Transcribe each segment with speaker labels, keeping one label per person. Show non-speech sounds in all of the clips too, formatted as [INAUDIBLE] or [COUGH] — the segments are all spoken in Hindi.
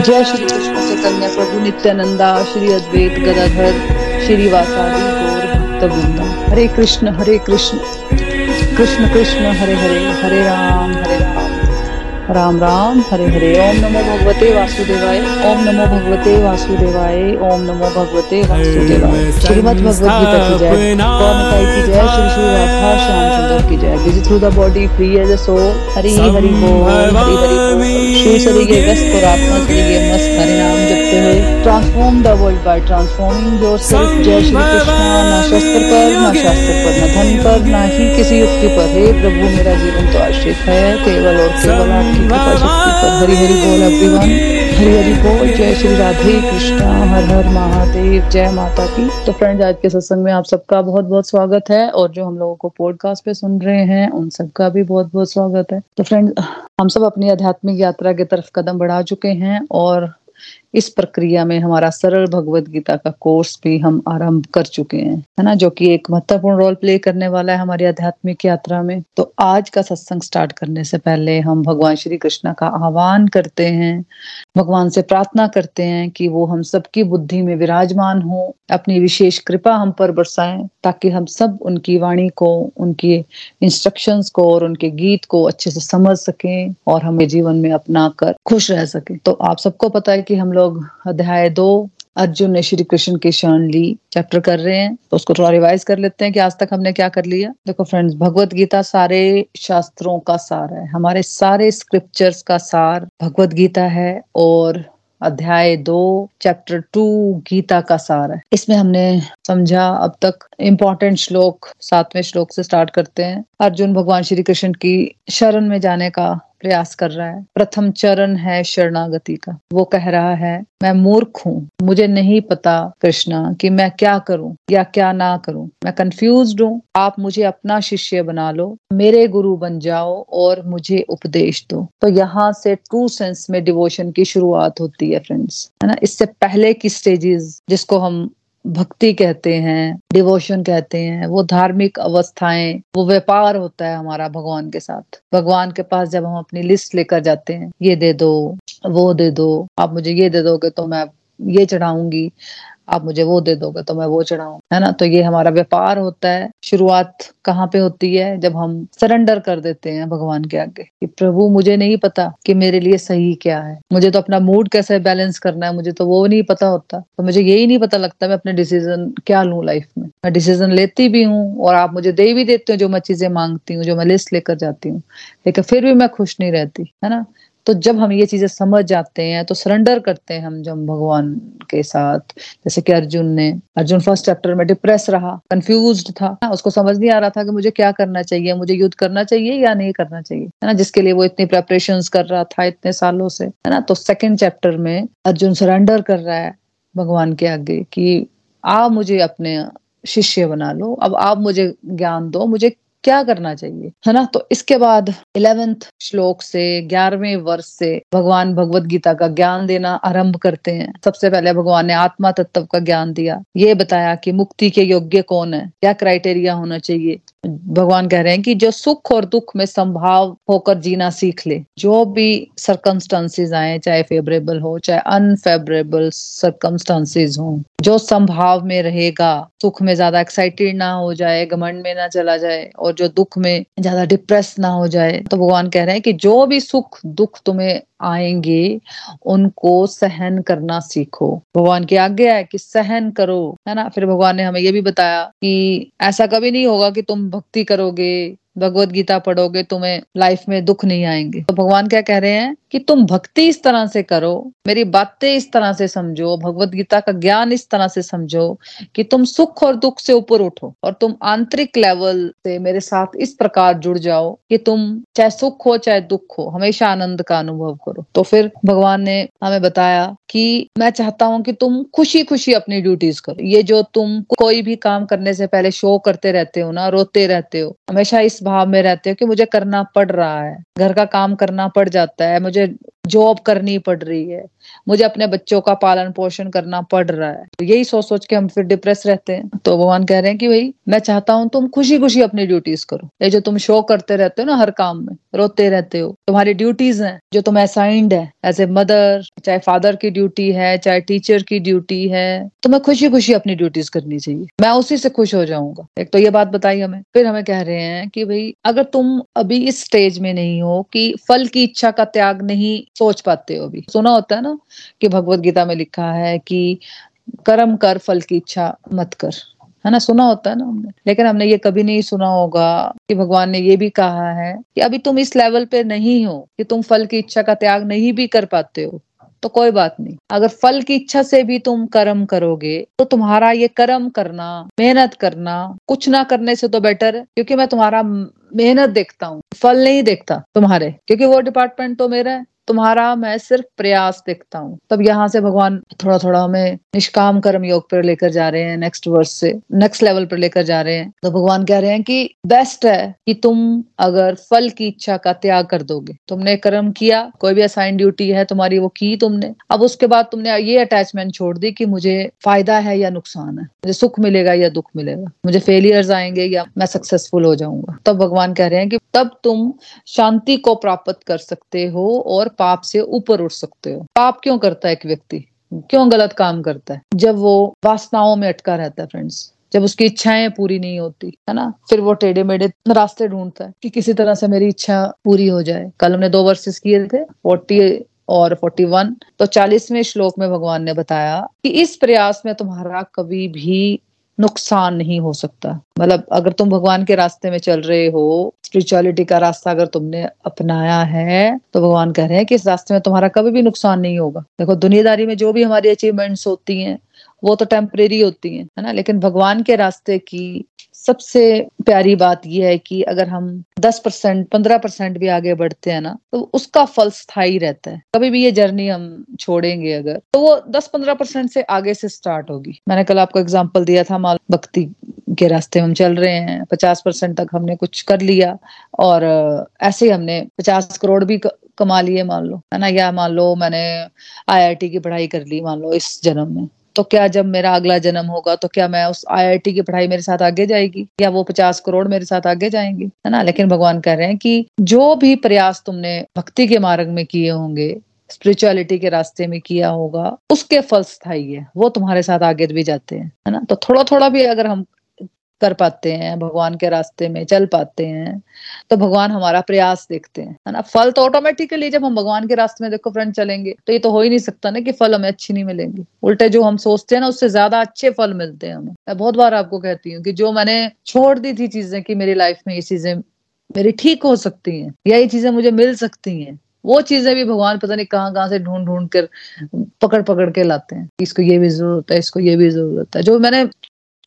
Speaker 1: जय श्री कृष्ण, चैतन्य प्रभु, नित्यानंदा, श्री अद्वैत गदाधर श्री वासादि गौर भक्त वृंदा। हरे कृष्ण हरे कृष्ण। कृष्ण कृष्ण, हरे हरे हरे राम, हरे राम राम हरे हरे ओम नमो भगवते वासुदेवाय ओम नमो भगवते वासुदेवाय ओम नमो भगवते वासुदेवाय। श्रीमद भगवत गीता की जय की जय श्री श्री राधा श्याम सुंदर की जय। Busy through the body free as a soul Hari Hari बोल हरि हरि श्री व्यस्त और आत्मा मस्त जपते हुए transform the world by transforming yourself जय श्री कृष्ण ना शस्त्र पर ना शास्त्र पर न धन पर ना ही किसी युक्ति पर। हे प्रभु मेरा जीवन तो आश्रित है केवल और केवल आप हरि हरि बोल हरी हरी बोल। जय श्री राधे कृष्णा। हर हर महादेव। जय माता की। तो फ्रेंड्स आज के सत्संग में आप सबका बहुत बहुत स्वागत है और जो हम लोगों को पॉडकास्ट पे सुन रहे हैं, उन सबका भी बहुत बहुत स्वागत है। तो फ्रेंड्स हम सब अपनी आध्यात्मिक यात्रा की तरफ़ कदम बढ़ा चुके हैं और इस प्रक्रिया में हमारा सरल भगवत गीता का कोर्स भी हम आरंभ कर चुके हैं, है ना? जो कि एक महत्वपूर्ण रोल प्ले करने वाला है हमारी आध्यात्मिक यात्रा में। तो आज का सत्संग स्टार्ट करने से पहले हम भगवान श्री कृष्ण का आह्वान करते हैं। भगवान से प्रार्थना करते हैं कि वो हम सबकी बुद्धि में विराजमान हो, अपनी विशेष कृपा हम पर बरसाएँ, ताकि हम सब उनकी वाणी को, उनकी इंस्ट्रक्शंस को और उनके गीत को अच्छे से समझ सकें और हमें जीवन में अपना कर खुश रह सकें। तो आप सबको पता है कि हम लोग अध्याय दो, अर्जुन ने श्री कृष्ण की शरण ली चैप्टर कर रहे हैं तो उसको थोड़ा रिवाइज कर लेते हैं कि आज तक हमने क्या कर लिया। देखो फ्रेंड्स भगवत गीता सारे शास्त्रों का सार है, हमारे सारे स्क्रिप्चर्स का सार भगवत गीता है और अध्याय दो चैप्टर टू गीता का सार है। इसमें हमने समझा, अब तक इम्पोर्टेंट श्लोक सातवें श्लोक से स्टार्ट करते हैं। अर्जुन भगवान श्री कृष्ण की शरण में जाने का प्रयास कर रहा है। प्रथम चरण है शरणागति का। वो कह रहा है, मैं मूर्ख हूँ। मुझे नहीं पता कृष्णा कि मैं क्या करूँ या क्या ना करूँ। मैं कंफ्यूज हूँ। आप मुझे अपना शिष्य बना लो। मेरे गुरु बन जाओ और मुझे उपदेश दो। तो यहाँ से ट्रू सेंस में डिवोशन की शुरुआत होती है फ्रेंड्स है ना? इससे पहले की स्टेजेस जिसको हम भक्ति कहते हैं डिवोशन कहते हैं, वो धार्मिक अवस्थाएँ, वो व्यापार होता है हमारा भगवान के साथ। भगवान के पास जब हम अपनी लिस्ट लेकर जाते हैं, ये दे दो, वो दे दो, आप मुझे ये दे दोगे तो मैं ये चढ़ाऊँगी। आप मुझे वो दे दोगे तो मैं वो चढ़ाऊं। है ना? तो ये हमारा व्यापार होता है। शुरुआत कहाँ पे होती है? जब हम सरेंडर कर देते हैं भगवान के आगे। कि प्रभु, मुझे नहीं पता कि मेरे लिए सही क्या है। मुझे तो अपना मूड कैसे बैलेंस करना है? मुझे तो वो नहीं पता होता। तो मुझे यही नहीं पता लगता मैं अपने डिसीज़न क्या लूँ लाइफ में। मैं डिसीज़न लेती भी हूँ और आप मुझे दे भी देते हो जो मैं चीज़ें मांगती हूँ, जो मैं लिस्ट लेकर जाती हूँ। लेकिन फिर भी मैं खुश नहीं रहती। है ना? तो जब हम ये चीज़ें समझ जाते हैं तो सरेंडर करते हैं हम जब भगवान के साथ। जैसे कि अर्जुन ने, अर्जुन फ़र्स्ट चैप्टर में डिप्रेस रहा कंफ्यूज था। उसको समझ नहीं आ रहा था कि मुझे क्या करना चाहिए, मुझे युद्ध करना चाहिए या नहीं करना चाहिए, है ना? जिसके लिए वो इतनी प्रेपरेशन कर रहा था इतने सालों से, है ना? तो सेकेंड चैप्टर में अर्जुन सरेंडर कर रहा है भगवान के आगे कि, आप मुझे अपने शिष्य बना लो, अब आप मुझे ज्ञान दो, मुझे क्या करना चाहिए? है ना? तो इसके बाद इलेवेंथ श्लोक से, ग्यारहवें वर्ष से भगवान भगवत गीता का ज्ञान देना आरंभ करते हैं। सबसे पहले भगवान ने आत्मा तत्व का ज्ञान दिया। ये बताया कि मुक्ति के योग्य कौन है? क्या क्राइटेरिया होना चाहिए? भगवान कह रहे हैं कि जो सुख और दुख में संभाव होकर जीना सीख ले। जो भी सरकमस्टांसिस आए, चाहे फेवरेबल हो, चाहे अनफेवरेबल सरकमस्टांसिस हो। जो संभाव में रहेगा, सुख में ज़्यादा एक्साइटेड ना हो जाए, घमंड में ना चला जाए और जो दुख में ज़्यादा डिप्रेस ना हो जाए तो भगवान कह रहे हैं कि जो भी सुख, दुख तुम्हें आएँगे, उनको सहन करना सीखो। भगवान की आज्ञा है कि सहन करो, है ना? फिर भगवान ने हमें ये भी बताया कि ऐसा कभी नहीं होगा कि तुम भक्ति करोगे, भगवत गीता पढ़ोगे, तुम्हें लाइफ में दुख नहीं आएँगे। तो भगवान क्या कह रहे हैं? कि तुम भक्ति इस तरह से करो, मेरी बातें इस तरह से समझो, भगवत गीता का ज्ञान इस तरह से समझो कि तुम सुख और दुख से ऊपर उठो और तुम आंतरिक लेवल से मेरे साथ इस प्रकार जुड़ जाओ कि तुम चाहे सुख हो, चाहे दुख हो, हमेशा आनंद का अनुभव करो। तो फिर भगवान ने हमें बताया कि मैं चाहता हूँ कि तुम खुशी खुशी अपनी ड्यूटीज़ करो। ये जो तुम कोई भी काम करने से पहले शो करते रहते हो ना, रोते रहते हो, हमेशा इस भाव में रहते हो कि मुझे करना पड़ रहा है, घर का काम करना पड़ जाता है, मुझे जॉब करनी पड़ रही है। मुझे अपने बच्चों का पालन पोषण करना पड़ रहा है। तो यही सोच सोच के हम फिर डिप्रेस रहते हैं। तो भगवान कह रहे हैं कि भाई, मैं चाहता हूँ तुम खुशी खुशी अपनी ड्यूटीज़ करो। ये जो तुम शो करते रहते हो ना हर काम में, रोते रहते हो, तुम्हारी ड्यूटीज़ हैं, जो तुम असाइंड है एज ए मदर चाहे फादर की ड्यूटी है, चाहे टीचर की ड्यूटी है, तुम्हें खुशी खुशी अपनी ड्यूटीज़ करनी चाहिए। मैं उसी से खुश हो जाऊँगा। एक तो ये बात बताई हमें। फिर हमें कह रहे हैं कि भाई, अगर तुम अभी इस स्टेज में नहीं हो कि फल की इच्छा का त्याग नहीं सोच पाते हो अभी। सुना होता है ना कि भगवत गीता में लिखा है कि कर्म कर, फल की इच्छा मत कर। है ना? सुना होता है ना हमने। लेकिन हमने ये कभी नहीं सुना होगा कि भगवान ने ये भी कहा है कि अभी तुम इस लेवल पे नहीं हो कि तुम फल की इच्छा का त्याग नहीं भी कर पाते हो तो कोई बात नहीं। अगर फल की इच्छा से भी तुम कर्म करोगे तो तुम्हारा ये कर्म करना, मेहनत करना, कुछ ना करने से तो बेटर है, क्योंकि मैं तुम्हारा मेहनत देखता हूँ, फल नहीं देखता तुम्हारे, क्योंकि वो डिपार्टमेंट तो मेरा है। तुम्हारा मैं सिर्फ़ प्रयास देखता हूँ। तब यहाँ से भगवान थोड़ा थोड़ा हमें निष्काम कर्म योग पर लेकर जा रहे हैं नेक्स्ट वर्ष से नेक्स्ट लेवल पर लेकर जा रहे हैं। तो भगवान कह रहे हैं कि बेस्ट है कि तुम अगर फल की इच्छा का त्याग कर दोगे। तुमने कर्म किया, कोई भी असाइन ड्यूटी है तुम्हारी, वो की तुमने। अब उसके बाद तुमने ये अटैचमेंट छोड़ दी कि मुझे फ़ायदा है या नुकसान है। मुझे सुख मिलेगा या दुख मिलेगा। मुझे फेलियर्स आएँगे या मैं सक्सेसफुल हो जाऊँगा। तब भगवान कह रहे हैं कि तब तुम शांति को प्राप्त कर सकते हो और पाप से ऊपर उठ सकते हो। पाप क्यों करता है एक व्यक्ति? क्यों गलत काम करता है? जब वो वासनाओं में अटका रहता है फ्रेंड्स जब उसकी इच्छाएँ पूरी नहीं होती, है ना? फिर वो टेढ़े मेढ़े रास्ते ढूंढता है कि किसी तरह से मेरी इच्छा पूरी हो जाए। कल हमने दो वर्सेस किए थे, फोर्टी और फोर्टी वन। तो चालीसवें श्लोक में भगवान ने बताया कि इस प्रयास में तुम्हारा कभी भी नुकसान नहीं हो सकता। मतलब अगर तुम भगवान के रास्ते में चल रहे हो स्पिरिचुअलिटी का रास्ता अगर तुमने अपनाया है तो भगवान कह रहे हैं कि इस रास्ते में तुम्हारा कभी भी नुकसान नहीं होगा। देखो, दुनियादारी में जो भी हमारी अचीवमेंट्स होती हैं, वो तो टेम्परेरी होती हैं, है ना? लेकिन भगवान के रास्ते की सबसे प्यारी बात यह है कि अगर हम 10 परसेंट, पंद्रह परसेंट भी आगे बढ़ते हैं ना तो उसका फल स्थायी रहता है। कभी भी ये जर्नी हम छोड़ेंगे अगर तो वो 10-15 परसेंट से आगे से स्टार्ट होगी। मैंने कल आपको एग्जांपल दिया था, माल भक्ति के रास्ते हम चल रहे हैं, पचास परसेंट तक हमने कुछ कर लिया और ऐसे ही हमने पचास करोड़ भी कमा लिए मान लो। है ना, या मान लो मैंने आईआईटी की पढ़ाई कर ली, मान लो इस जन्म में। तो क्या जब मेरा अगला जन्म होगा तो क्या मैं उस आईआईटी की पढ़ाई मेरे साथ आगे जाएगी? या वो पचास करोड़ मेरे साथ आगे जाएँगे? है ना? लेकिन भगवान कह रहे हैं कि जो भी प्रयास तुमने भक्ति के मार्ग में किए होंगे स्पिरिचुअलिटी के रास्ते में किया होगा, उसके फल स्थायी है। वो तुम्हारे साथ आगे भी जाते हैं। है ना? तो थोड़ा थोड़ा भी अगर हम कर पाते हैं, भगवान के रास्ते में चल पाते हैं तो भगवान हमारा प्रयास देखते हैं, है ना? फल तो ऑटोमेटिकली जब हम भगवान के रास्ते में देखो फ्रेंड चलेंगे तो ये तो हो ही नहीं सकता ना कि फल हमें अच्छी नहीं मिलेंगे। उल्टे जो हम सोचते हैं ना, उससे ज़्यादा अच्छे फल मिलते हैं हमें। मैं बहुत बार आपको कहती हूँ कि जो मैंने छोड़ दी थी चीज़ें कि मेरी लाइफ में ये चीज़ें मेरी ठीक हो सकती हैं, या ये चीज़ें मुझे मिल सकती हैं, वो चीज़ें भी भगवान पता नहीं कहाँ कहाँ से ढूंढ ढूंढ कर पकड़ पकड़ के लाते हैं। इसको ये भी ज़रूरत है, इसको ये भी ज़रूरत है। जो मैंने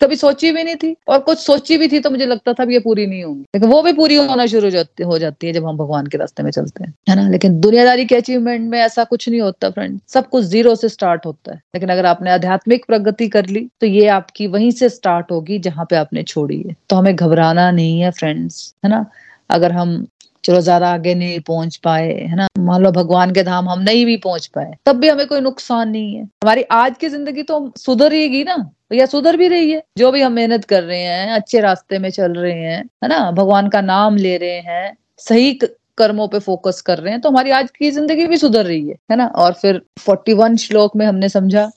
Speaker 1: कभी सोची भी नहीं थी और कुछ सोची भी थी तो मुझे लगता था ये पूरी नहीं होंगी। लेकिन वो भी पूरी होना शुरू हो जाती, हो जब हम भगवान के रास्ते में चलते हैं, है ना? लेकिन दुनियादारी के अचीवमेंट में ऐसा कुछ नहीं होता फ्रेंड सब कुछ ज़ीरो से स्टार्ट होता है। लेकिन अगर आपने आध्यात्मिक प्रगति कर ली तो ये आपकी वहीं से स्टार्ट होगी जहाँ पे आपने छोड़ी है। तो हमें घबराना नहीं है फ्रेंड्स है ना? अगर हम चलो ज़्यादा आगे नहीं पहुँच पाए, है ना? मान लो भगवान के धाम हम नहीं भी पहुँच पाए, तब भी हमें कोई नुकसान नहीं है। हमारी आज की ज़िंदगी तो सुधरेगी ना, या सुधर भी रही है। जो भी हम मेहनत कर रहे हैं, अच्छे रास्ते में चल रहे हैं, है ना? भगवान का नाम ले रहे हैं, सही कर्मों पे फोकस कर रहे हैं तो हमारी आज की ज़िंदगी भी सुधर रही है है ना? और फिर फोर्टी वन श्लोक में हमने समझा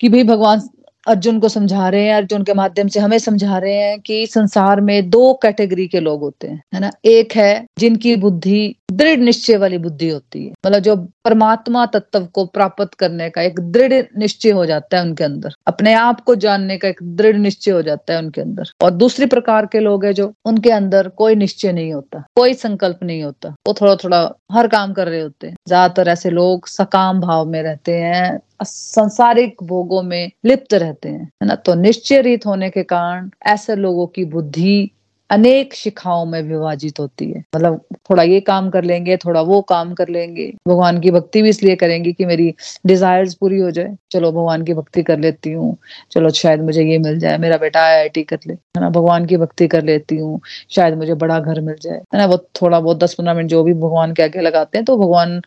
Speaker 1: कि भाई भगवान अर्जुन को समझा रहे हैं, अर्जुन के माध्यम से हमें समझा रहे हैं कि संसार में दो कैटेगरी के लोग होते हैं, है ना? एक है जिनकी बुद्धि, दृढ़ निश्चय वाली बुद्धि होती है। मतलब जो परमात्मा तत्व को प्राप्त करने का एक दृढ़ निश्चय हो जाता है उनके अंदर। अपने आप को जानने का एक दृढ़ निश्चय हो जाता है उनके अंदर। और दूसरी प्रकार के लोग है जो, उनके अंदर कोई निश्चय नहीं होता, कोई संकल्प नहीं होता। वो थोड़ा थोड़ा हर काम कर रहे होते हैं। ज़्यादातर ऐसे लोग सकाम भाव में रहते हैं, संसारिक भोगों में लिप्त रहते हैं, है ना? तो निश्चय रीत होने के कारण ऐसे लोगों की बुद्धि अनेक शिखाओं में विभाजित होती है। मतलब थोड़ा ये काम कर लेंगे, थोड़ा वो काम कर लेंगे। भगवान की भक्ति भी इसलिए करेंगे कि मेरी डिजायर्स पूरी हो जाए। चलो भगवान की भक्ति कर लेती हूँ। चलो शायद मुझे ये मिल जाए, मेरा बेटा आई कर ले। है ना? भगवान की भक्ति कर लेती हूँ। शायद मुझे बड़ा घर मिल जाए। है ना? वो थोड़ा बहुत दस पंद्रह मिनट जो भी भगवान के आगे लगाते हैं तो भगवान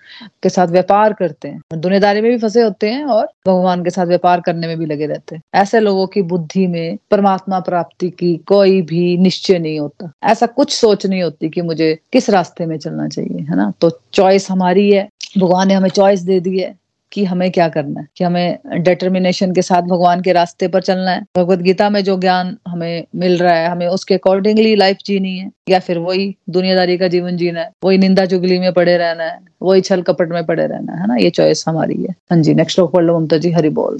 Speaker 1: के साथ व्यापार करते हैं। दुनियादारी में भी फंसे होते हैं और भगवान के साथ व्यापार करने में भी लगे रहते हैं। ऐसे लोगों की बुद्धि में परमात्मा प्राप्ति की कोई भी निश्चय नहीं होता। ऐसा कुछ सोच नहीं होती कि मुझे किस रास्ते में चलना चाहिए, है ना? तो चॉइस हमारी है। भगवान ने हमें चॉइस दे दी है कि हमें क्या करना है, कि हमें डिटर्मिनेशन के साथ भगवान के रास्ते पर चलना है। भगवत गीता में जो ज्ञान हमें मिल रहा है, हमें उसके अकॉर्डिंगली लाइफ जीनी है, या फिर वही दुनियादारी का जीवन जीना है, वही निंदा चुगली में पड़े रहना है, वही छल कपट में पड़े रहना है ना? ये चॉइस हमारी है। हाँ जी नेक्स्ट श्लोक पढ़ लो ममता जी, हरि बोल।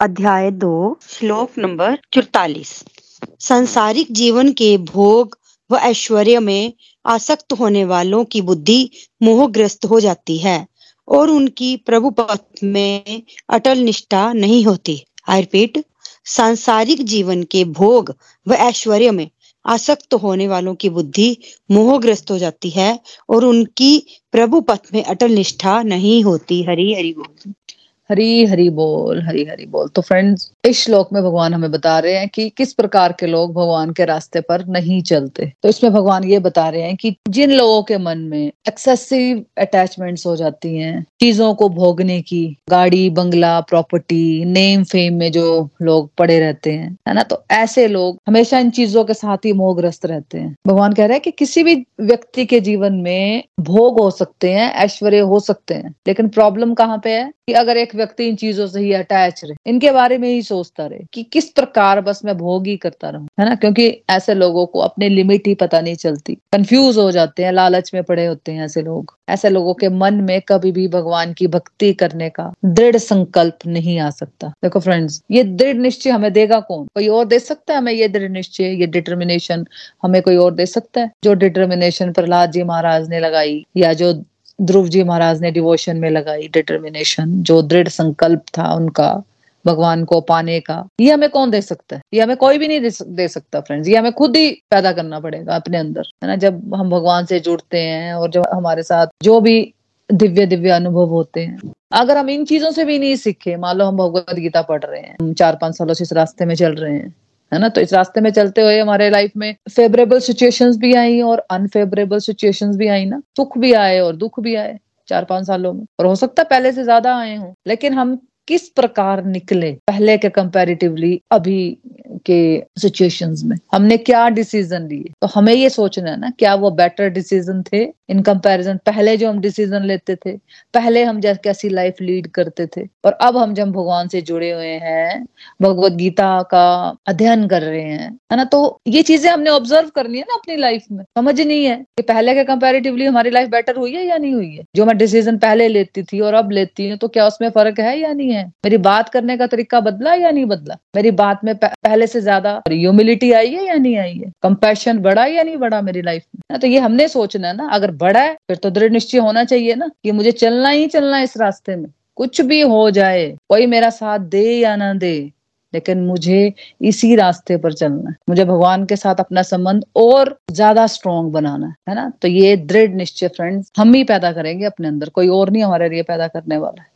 Speaker 2: अध्याय दो, श्लोक नंबर चौतालीस। संसारिक जीवन के भोग व ऐश्वर्य में आसक्त होने वालों की बुद्धि मोहग्रस्त हो जाती है और उनकी प्रभु पथ में अटल निष्ठा नहीं होती। आई रिपीट सांसारिक जीवन के भोग व ऐश्वर्य में आसक्त होने वालों की बुद्धि मोहग्रस्त हो जाती है और उनकी प्रभु पथ में अटल निष्ठा नहीं होती। हरी हरि बोल।
Speaker 1: हरी हरी बोल, हरी हरी बोल। तो फ्रेंड्स इस श्लोक में भगवान हमें बता रहे हैं कि किस प्रकार के लोग भगवान के रास्ते पर नहीं चलते। तो इसमें भगवान ये बता रहे हैं कि जिन लोगों के मन में एक्सेसिव अटैचमेंट्स हो जाती हैं, चीज़ों को भोगने की, गाड़ी, बंगला प्रॉपर्टी नेम फेम में जो लोग पड़े रहते हैं, है ना? तो ऐसे लोग हमेशा इन चीज़ों के साथ ही मोहग्रस्त रहते हैं। भगवान कह रहे हैं कि किसी भी व्यक्ति के जीवन में भोग हो सकते हैं, ऐश्वर्य हो सकते हैं, लेकिन प्रॉब्लम कहाँ पे है? कि अगर एक व्यक्ति इन चीज़ों से ही अटैच रहे। इनके बारे में ही सोचता रहे कि किस प्रकार बस मैं भोग ही करता रहूँ, है ना? क्योंकि ऐसे लोगों को अपने लिमिट ही पता नहीं चलती। कंफ्यूज हो जाते हैं, लालच में पड़े होते हैं ऐसे लोग। ऐसे लोगों के मन में कभी भी भगवान की भक्ति करने का दृढ़ संकल्प नहीं आ सकता। देखो फ्रेंड्स ये दृढ़ निश्चय हमें देगा कौन? कोई और दे सकता है हमें ये दृढ़ निश्चय, ये डिटर्मिनेशन हमें कोई और दे सकता है? जो डिटर्मिनेशन प्रहलाद जी महाराज ने लगाई, या जो ध्रुव जी महाराज ने डिवोशन में लगाई डिटर्मिनेशन जो दृढ़ संकल्प था उनका, भगवान को पाने का। ये हमें कौन दे सकता है? ये हमें कोई भी नहीं दे सकता फ्रेंड्स ये हमें खुद ही पैदा करना पड़ेगा अपने अंदर, है ना? जब हम भगवान से जुड़ते हैं और जब हमारे साथ जो भी दिव्य दिव्य अनुभव होते हैं। अगर हम इन चीज़ों से भी नहीं सीखे, मान लो हम भगवत गीता पढ़ रहे हैं, हम चार पाँच सालों से इस रास्ते में चल रहे हैं है ना? तो इस रास्ते में चलते हुए हमारे लाइफ में फेवरेबल सिचुएशंस भी आई और अनफेवरेबल सिचुएशंस भी आई ना? सुख भी आए और दुख भी आए चार पाँच सालों में। और हो सकता है पहले से ज़्यादा आए हों, लेकिन हम किस प्रकार निकले पहले के कंपैरेटिवली अभी के सिचुएशंस में। हमने क्या डिसीज़न लिए? तो हमें ये सोचना है ना, क्या वो बेटर डिसीज़न थे? इन कंपैरिजन पहले जो हम डिसीज़न लेते थे, पहले हम जैसे, कैसी लाइफ लीड करते थे। और अब हम जब भगवान से जुड़े हुए हैं, भगवत गीता का अध्ययन कर रहे हैं, है ना? तो ये चीज़ें हमने ऑब्ज़र्व करनी है ना अपनी लाइफ में। समझ नहीं है कि पहले के कंपेरेटिवली हमारी लाइफ बेटर हुई है या नहीं हुई है। जो मैं डिसीज़न पहले लेती थी और अब लेती हूँ तो क्या उसमें फ़र्क है या नहीं है? मेरी बात करने का तरीका बदला या नहीं बदला? मेरी बात में पहले से ज़्यादा? ह्यूमिलिटी आई है या नहीं आई है? कंपैशन बढ़ा या नहीं बढ़ा मेरी लाइफ में? तो ये हमने सोचना है ना, अगर बढ़ा है, फिर तो दृढ़ निश्चय होना चाहिए ना, कि मुझे चलना ही चलना है इस रास्ते में। कुछ भी हो जाए, कोई मेरा साथ दे या ना दे, लेकिन मुझे इसी रास्ते पर चलना है। मुझे भगवान के साथ अपना संबंध और ज़्यादा स्ट्रोंग बनाना है है ना? तो ये दृढ़ निश्चय फ्रेंड्स हम ही पैदा करेंगे अपने अंदर, कोई और नहीं हमारे लिए पैदा करने वाला है।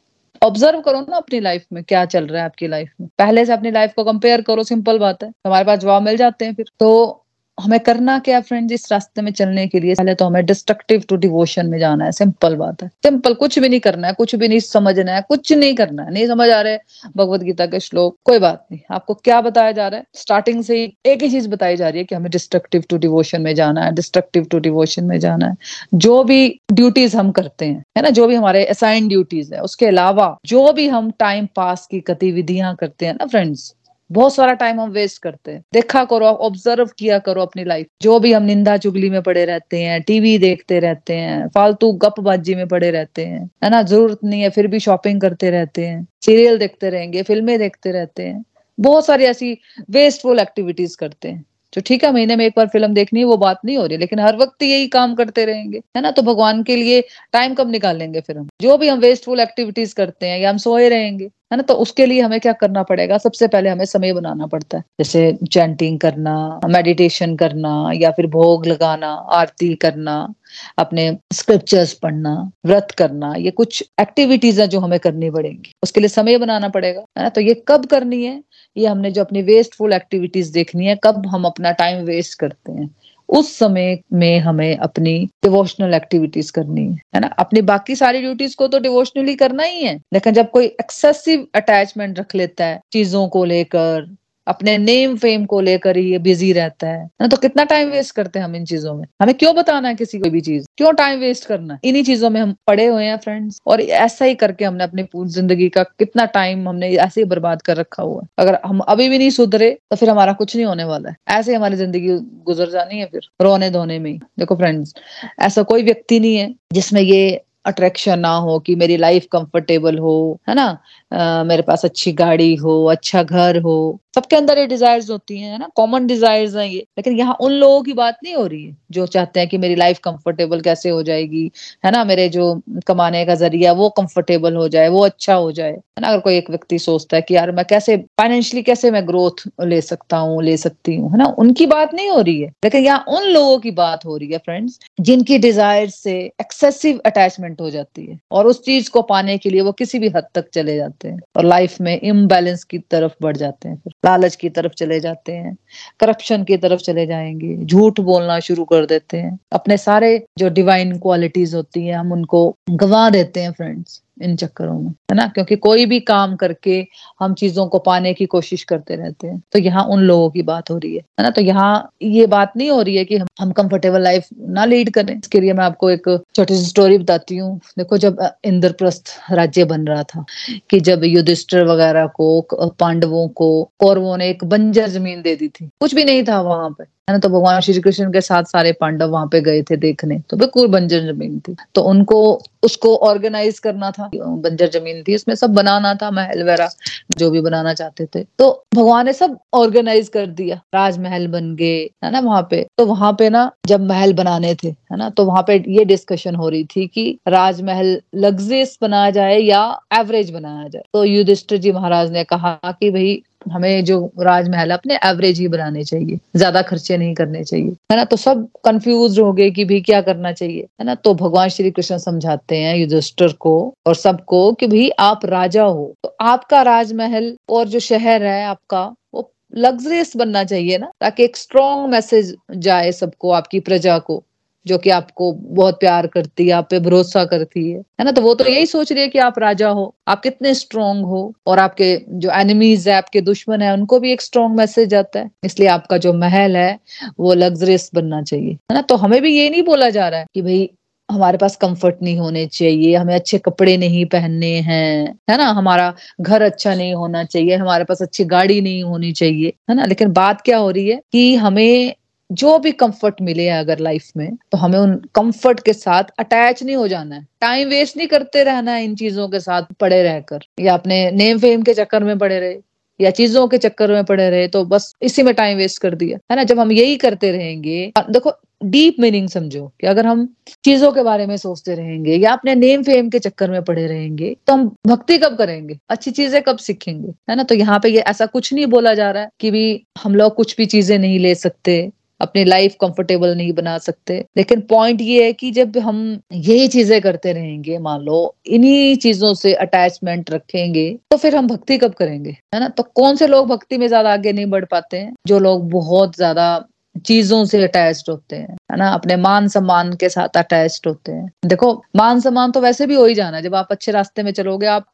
Speaker 1: ऑब्ज़र्व करो ना अपनी लाइफ में, क्या चल रहा है आपकी लाइफ में। पहले से अपनी लाइफ को कंपेयर करो सिंपल बात है। हमारे पास जवाब मिल जाते हैं फिर। तो हमें करना क्या फ्रेंड इस रास्ते में चलने के लिए पहले तो हमें डिस्ट्रक्टिव टू डिवोशन में जाना है। सिंपल बात है। सिंपल कुछ भी नहीं करना है, कुछ भी नहीं समझना है, कुछ नहीं करना है। नहीं समझ आ रहे भगवत गीता के श्लोक। कोई बात नहीं। आपको क्या बताया जा रहा है? स्टार्टिंग से ही एक ही चीज़ बताई जा रही है कि हमें डिस्ट्रक्टिव टू डिवोशन में जाना है डिस्ट्रक्टिव टू डिवोशन में जाना है। जो भी ड्यूटीज़ हम करते हैं, है ना? जो भी हमारे असाइन ड्यूटीज़ है, उसके अलावा जो भी हम टाइम पास की गतिविधियाँ करते हैं ना फ्रेंड्स बहुत सारा टाइम हम वेस्ट करते हैं। देखा करो ऑब्ज़र्व किया करो अपनी लाइफ जो भी हम निंदा चुगली में पड़े रहते हैं टीवी देखते रहते हैं, फालतू गपबाजी में पड़े रहते हैं, है ना? ज़रूरत नहीं है, फिर भी शॉपिंग करते रहते हैं सीरियल देखते रहेंगे फ़िल्में देखते रहते हैं। बहुत सारी ऐसी वेस्टफुल एक्टिविटीज़ करते हैं। जो ठीक है, महीने में एक बार फ़िल्म देखनी है, वो बात नहीं हो रही, लेकिन हर वक्त यही काम करते रहेंगे, है ना? तो भगवान के लिए टाइम कब निकालेंगे फिर हम? जो भी हम वेस्टफुल एक्टिविटीज़ करते हैं, या हम सोए रहेंगे है ना? तो उसके लिए हमें क्या करना पड़ेगा? सबसे पहले हमें समय बनाना पड़ता है। जैसे चैंटिंग करना मेडिटेशन करना, या फिर भोग लगाना, आरती करना, अपने स्क्रिप्चर्स पढ़ना, व्रत करना, ये कुछ एक्टिविटीज़ है जो हमें करनी पड़ेंगी। उसके लिए समय बनाना पड़ेगा, है ना? तो ये कब करनी है? ये हमने जो अपनी वेस्टफुल एक्टिविटीज़ देखनी है, कब हम अपना टाइम वेस्ट करते हैं। उस समय में हमें अपनी डिवोशनल एक्टिविटीज़ करनी है है ना? अपनी बाकी सारी ड्यूटीज़ को तो डिवोशनली करना ही है, लेकिन जब कोई एक्सेसिव अटैचमेंट रख लेता है, चीज़ों को लेकर अपने नेम फेम को लेकर ही बिज़ी रहता है। ना तो कितना टाइम वेस्ट करते हैं हम इन चीज़ों में? हमें क्यों बताना है किसी को भी चीज़? क्यों टाइम वेस्ट करना इन्हीं चीज़ों में हम पड़े हुए हैं फ्रेंड्स और ऐसा ही करके हमने अपनी पूरी ज़िंदगी का कितना टाइम हमने ऐसे ही बर्बाद कर रखा हुआ है। अगर हम अभी भी नहीं सुधरे तो फिर हमारा कुछ नहीं होने वाला है। ऐसे हमारी ज़िंदगी गुजर जानी है फिर, रोने धोने में देखो फ्रेंड्स ऐसा कोई व्यक्ति नहीं है जिसमें ये अट्रैक्शन ना हो कि मेरी लाइफ कंफर्टेबल हो, है ना? मेरे पास अच्छी गाड़ी हो अच्छा घर हो। सबके अंदर ये डिजायर्स होती हैं, है ना? कॉमन डिजायर्स हैं ये। लेकिन यहाँ उन लोगों की बात नहीं हो रही है, जो चाहते हैं कि मेरी लाइफ कंफर्टेबल कैसे हो जाएगी, है ना? मेरे जो कमाने का ज़रिया, वो कंफर्टेबल हो जाए, वो अच्छा हो जाए। है ना? अगर कोई एक व्यक्ति सोचता है कि यार, मैं कैसे फाइनेंशियली कैसे मैं ग्रोथ ले सकता हूँ, ले सकती हूँ, है ना? उनकी बात नहीं हो रही है। लेकिन यहाँ उन लोगों की बात हो रही है फ्रेंड्स जिनकी डिज़ायर से एक्सेसिव अटैचमेंट हो जाती है। और उस चीज़ को पाने के लिए वो किसी भी हद तक चले जाते हैं और लाइफ में इम्बैलेंस की तरफ़ बढ़ जाते हैं, फिर लालच की तरफ़ चले जाते हैं करप्शन की तरफ़ चले जाएँगे, झूठ बोलना शुरू कर देते हैं। अपने सारे जो डिवाइन क्वालिटीज होती है, हम उनको गंवा देते हैं फ्रेंड्स इन चक्करों में, है ना? क्योंकि कोई भी काम करके हम चीज़ों को पाने की कोशिश करते रहते हैं। तो यहाँ उन लोगों की बात हो रही है है ना? तो यहाँ ये बात नहीं हो रही है कि हम हम कंफर्टेबल लाइफ ना लीड करें। इसके लिए मैं आपको एक छोटी सी स्टोरी बताती हूँ। देखो, जब इंद्रप्रस्थ राज्य बन रहा था कि जब युधिष्ठिर वगैरह को, पांडवों को, कौरवों ने एक बंजर ज़मीन दे दी थी। कुछ भी नहीं था वहाँ पे। है ना तो भगवान श्री कृष्ण के साथ सारे पांडव वहाँ पे गए थे देखने तो बिल्कुल बंजर ज़मीन थी। तो उनको, उसको ऑर्गेनाइज करना था, बंजर ज़मीन थी, उसमें सब बनाना था, महल वगैरह, जो भी बनाना चाहते थे। तो भगवान ने सब ऑर्गेनाइज कर दिया, राजमहल बन गए, है ना, वहाँ पे। तो वहाँ पे ना, जब महल बनाने थे, है ना तो वहाँ पे ये डिस्कशन हो रही थी कि राजमहल लग्जरियस बनाया जाए या एवरेज बनाया जाए। तो युधिष्ठिर जी महाराज ने कहा कि भाई हमें जो राजमहल अपने एवरेज ही बनाने चाहिए, ज़्यादा खर्चे नहीं करने चाहिए। है ना? तो सब कंफ्यूज हो गए कि भाई क्या करना चाहिए। है ना? तो भगवान श्री कृष्ण समझाते हैं युधिष्ठिर को और सबको कि भाई आप राजा हो। तो आपका राजमहल और जो शहर है आपका, वो लग्जरियस बनना चाहिए ना? ताकि एक स्ट्रॉन्ग मैसेज जाए सबको, आपकी प्रजा को। जो कि आपको बहुत प्यार करती है, आप पे भरोसा करती है। है ना? तो वो तो यही सोच रही है कि आप राजा हो, आप कितने स्ट्रोंग हो और आपके जो एनिमीज है, आपके दुश्मन है, उनको भी एक स्ट्रॉन्ग मैसेज आता है। इसलिए आपका जो महल है, वो लग्जरियस बनना चाहिए। है ना? तो हमें भी ये नहीं बोला जा रहा है कि भाई, हमारे पास कंफर्ट नहीं होने चाहिए, हमें अच्छे कपड़े नहीं पहनने हैं। है ना? हमारा घर अच्छा नहीं होना चाहिए, हमारे पास अच्छी गाड़ी नहीं होनी चाहिए। है ना? लेकिन बात क्या हो रही है कि हमें जो भी कंफर्ट मिले हैं अगर लाइफ में तो हमें उन कंफर्ट के साथ अटैच नहीं हो जाना है। टाइम वेस्ट नहीं करते रहना है इन चीज़ों के साथ पड़े रहकर। या अपने नेम फेम के चक्कर में पड़े रहे, या चीज़ों के चक्कर में पड़े रहे तो बस इसी में टाइम वेस्ट कर दिया। है ना? जब हम यही करते रहेंगे देखो डीप मीनिंग समझो कि अगर हम चीज़ों के बारे में सोचते रहेंगे, या अपने नेम फेम के चक्कर में पड़े रहेंगे तो हम भक्ति कब करेंगे? अच्छी चीज़ें कब सीखेंगे? है ना? तो यहाँ पे ये ऐसा कुछ नहीं बोला जा रहा है कि भी हम लोग कुछ भी चीज़ें नहीं ले सकते। अपनी लाइफ कंफर्टेबल नहीं बना सकते। लेकिन पॉइंट ये है कि जब हम यही चीज़ें करते रहेंगे, मान लो, इन्हीं चीज़ों से अटैचमेंट रखेंगे तो फिर हम भक्ति कब करेंगे? है ना? तो कौन से लोग भक्ति में ज़्यादा आगे नहीं बढ़ पाते हैं? जो लोग बहुत ज़्यादा चीज़ों से अटैच्ड होते हैं, है ना? अपने मान सम्मान के साथ अटैच्ड होते हैं। देखो, मान सम्मान तो वैसे भी हो ही जाना जब आप अच्छे रास्ते में चलोगे, आप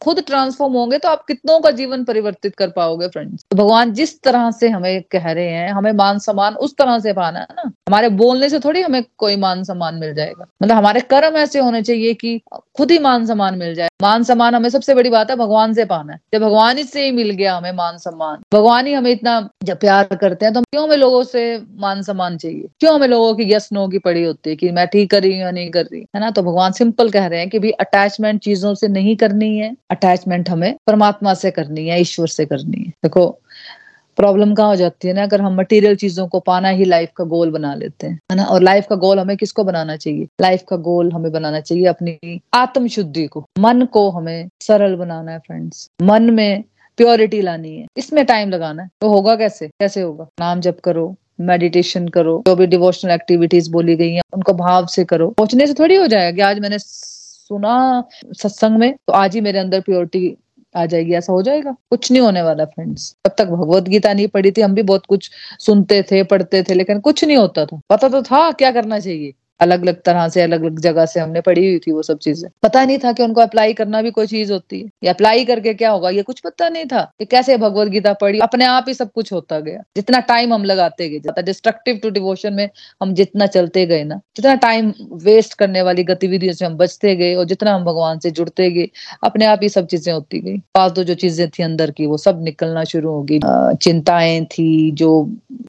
Speaker 1: खुद ट्रांसफॉर्म होंगे तो आप कितनों का जीवन परिवर्तित कर पाओगे फ्रेंड्स तो भगवान जिस तरह से हमें कह रहे हैं, हमें मान सम्मान उस तरह से पाना है ना? हमारे बोलने से थोड़ी हमें कोई मान सम्मान मिल जाएगा। मतलब हमारे कर्म ऐसे होने चाहिए कि खुद ही मान सम्मान मिल जाए। मान सम्मान हमें सबसे बड़ी बात है भगवान से पाना है। जब भगवान ही से ही मिल गया हमें मान सम्मान भगवान ही हमें इतना जब प्यार करते हैं तो क्यों हमें लोगों से मान सम्मान चाहिए? क्यों हमें लोगों की यस, नो की पड़ी होती है कि मैं ठीक कर रही हूँ या नहीं कर रही? है ना? तो भगवान सिंपल कह रहे हैं कि भाई अटैचमेंट चीज़ों से नहीं करनी है। अटैचमेंट हमें परमात्मा से करनी है, ईश्वर से करनी है। देखो प्रॉब्लम कहाँ हो जाती है ना, अगर हम मटेरियल चीज़ों को पाना ही लाइफ का गोल बना लेते हैं, है ना? और लाइफ का गोल हमें किसको बनाना चाहिए? लाइफ का गोल हमें बनाना चाहिए अपनी आत्म शुद्धि को। मन को हमें सरल बनाना है फ्रेंड्स मन में प्योरिटी लानी है। इसमें टाइम लगाना है। तो होगा कैसे? कैसे होगा? नाम जप करो मेडिटेशन करो, जो भी डिवोशनल एक्टिविटीज़ बोली गई हैं, उनको भाव से करो। सोचने से थोड़ी हो जाएगा कि आज मैंने सुना सत्संग में तो आज ही मेरे अंदर प्योरिटी आ जाएगी, ऐसा हो जाएगा? कुछ नहीं होने वाला फ्रेंड्स तब तक भगवत गीता नहीं पढ़ी थी, हम भी बहुत कुछ सुनते थे, पढ़ते थे, लेकिन कुछ नहीं होता था। पता तो था क्या करना चाहिए। अलग अलग तरह से अलग अलग जगह से हमने पढ़ी हुई थी वो सब चीज़ें। पता नहीं था कि उनको अप्लाई करना भी कोई चीज़ होती है। या अप्लाई करके क्या होगा? ये कुछ पता नहीं था कि कैसे भगवत गीता पढ़ी। अपने आप ही सब कुछ होता गया। जितना टाइम हम लगाते गए जितना डिस्ट्रक्टिव टू डिवोशन में हम जितना चलते गए ना, जितना टाइम वेस्ट करने वाली गतिविधियों से हम बचते गए और जितना हम भगवान से जुड़ते गए, अपने आप ही सब चीज़ें होती गई। फालतू जो चीज़ें थी अंदर की, वो सब निकलना शुरू होगी चिंताएँ थी, जो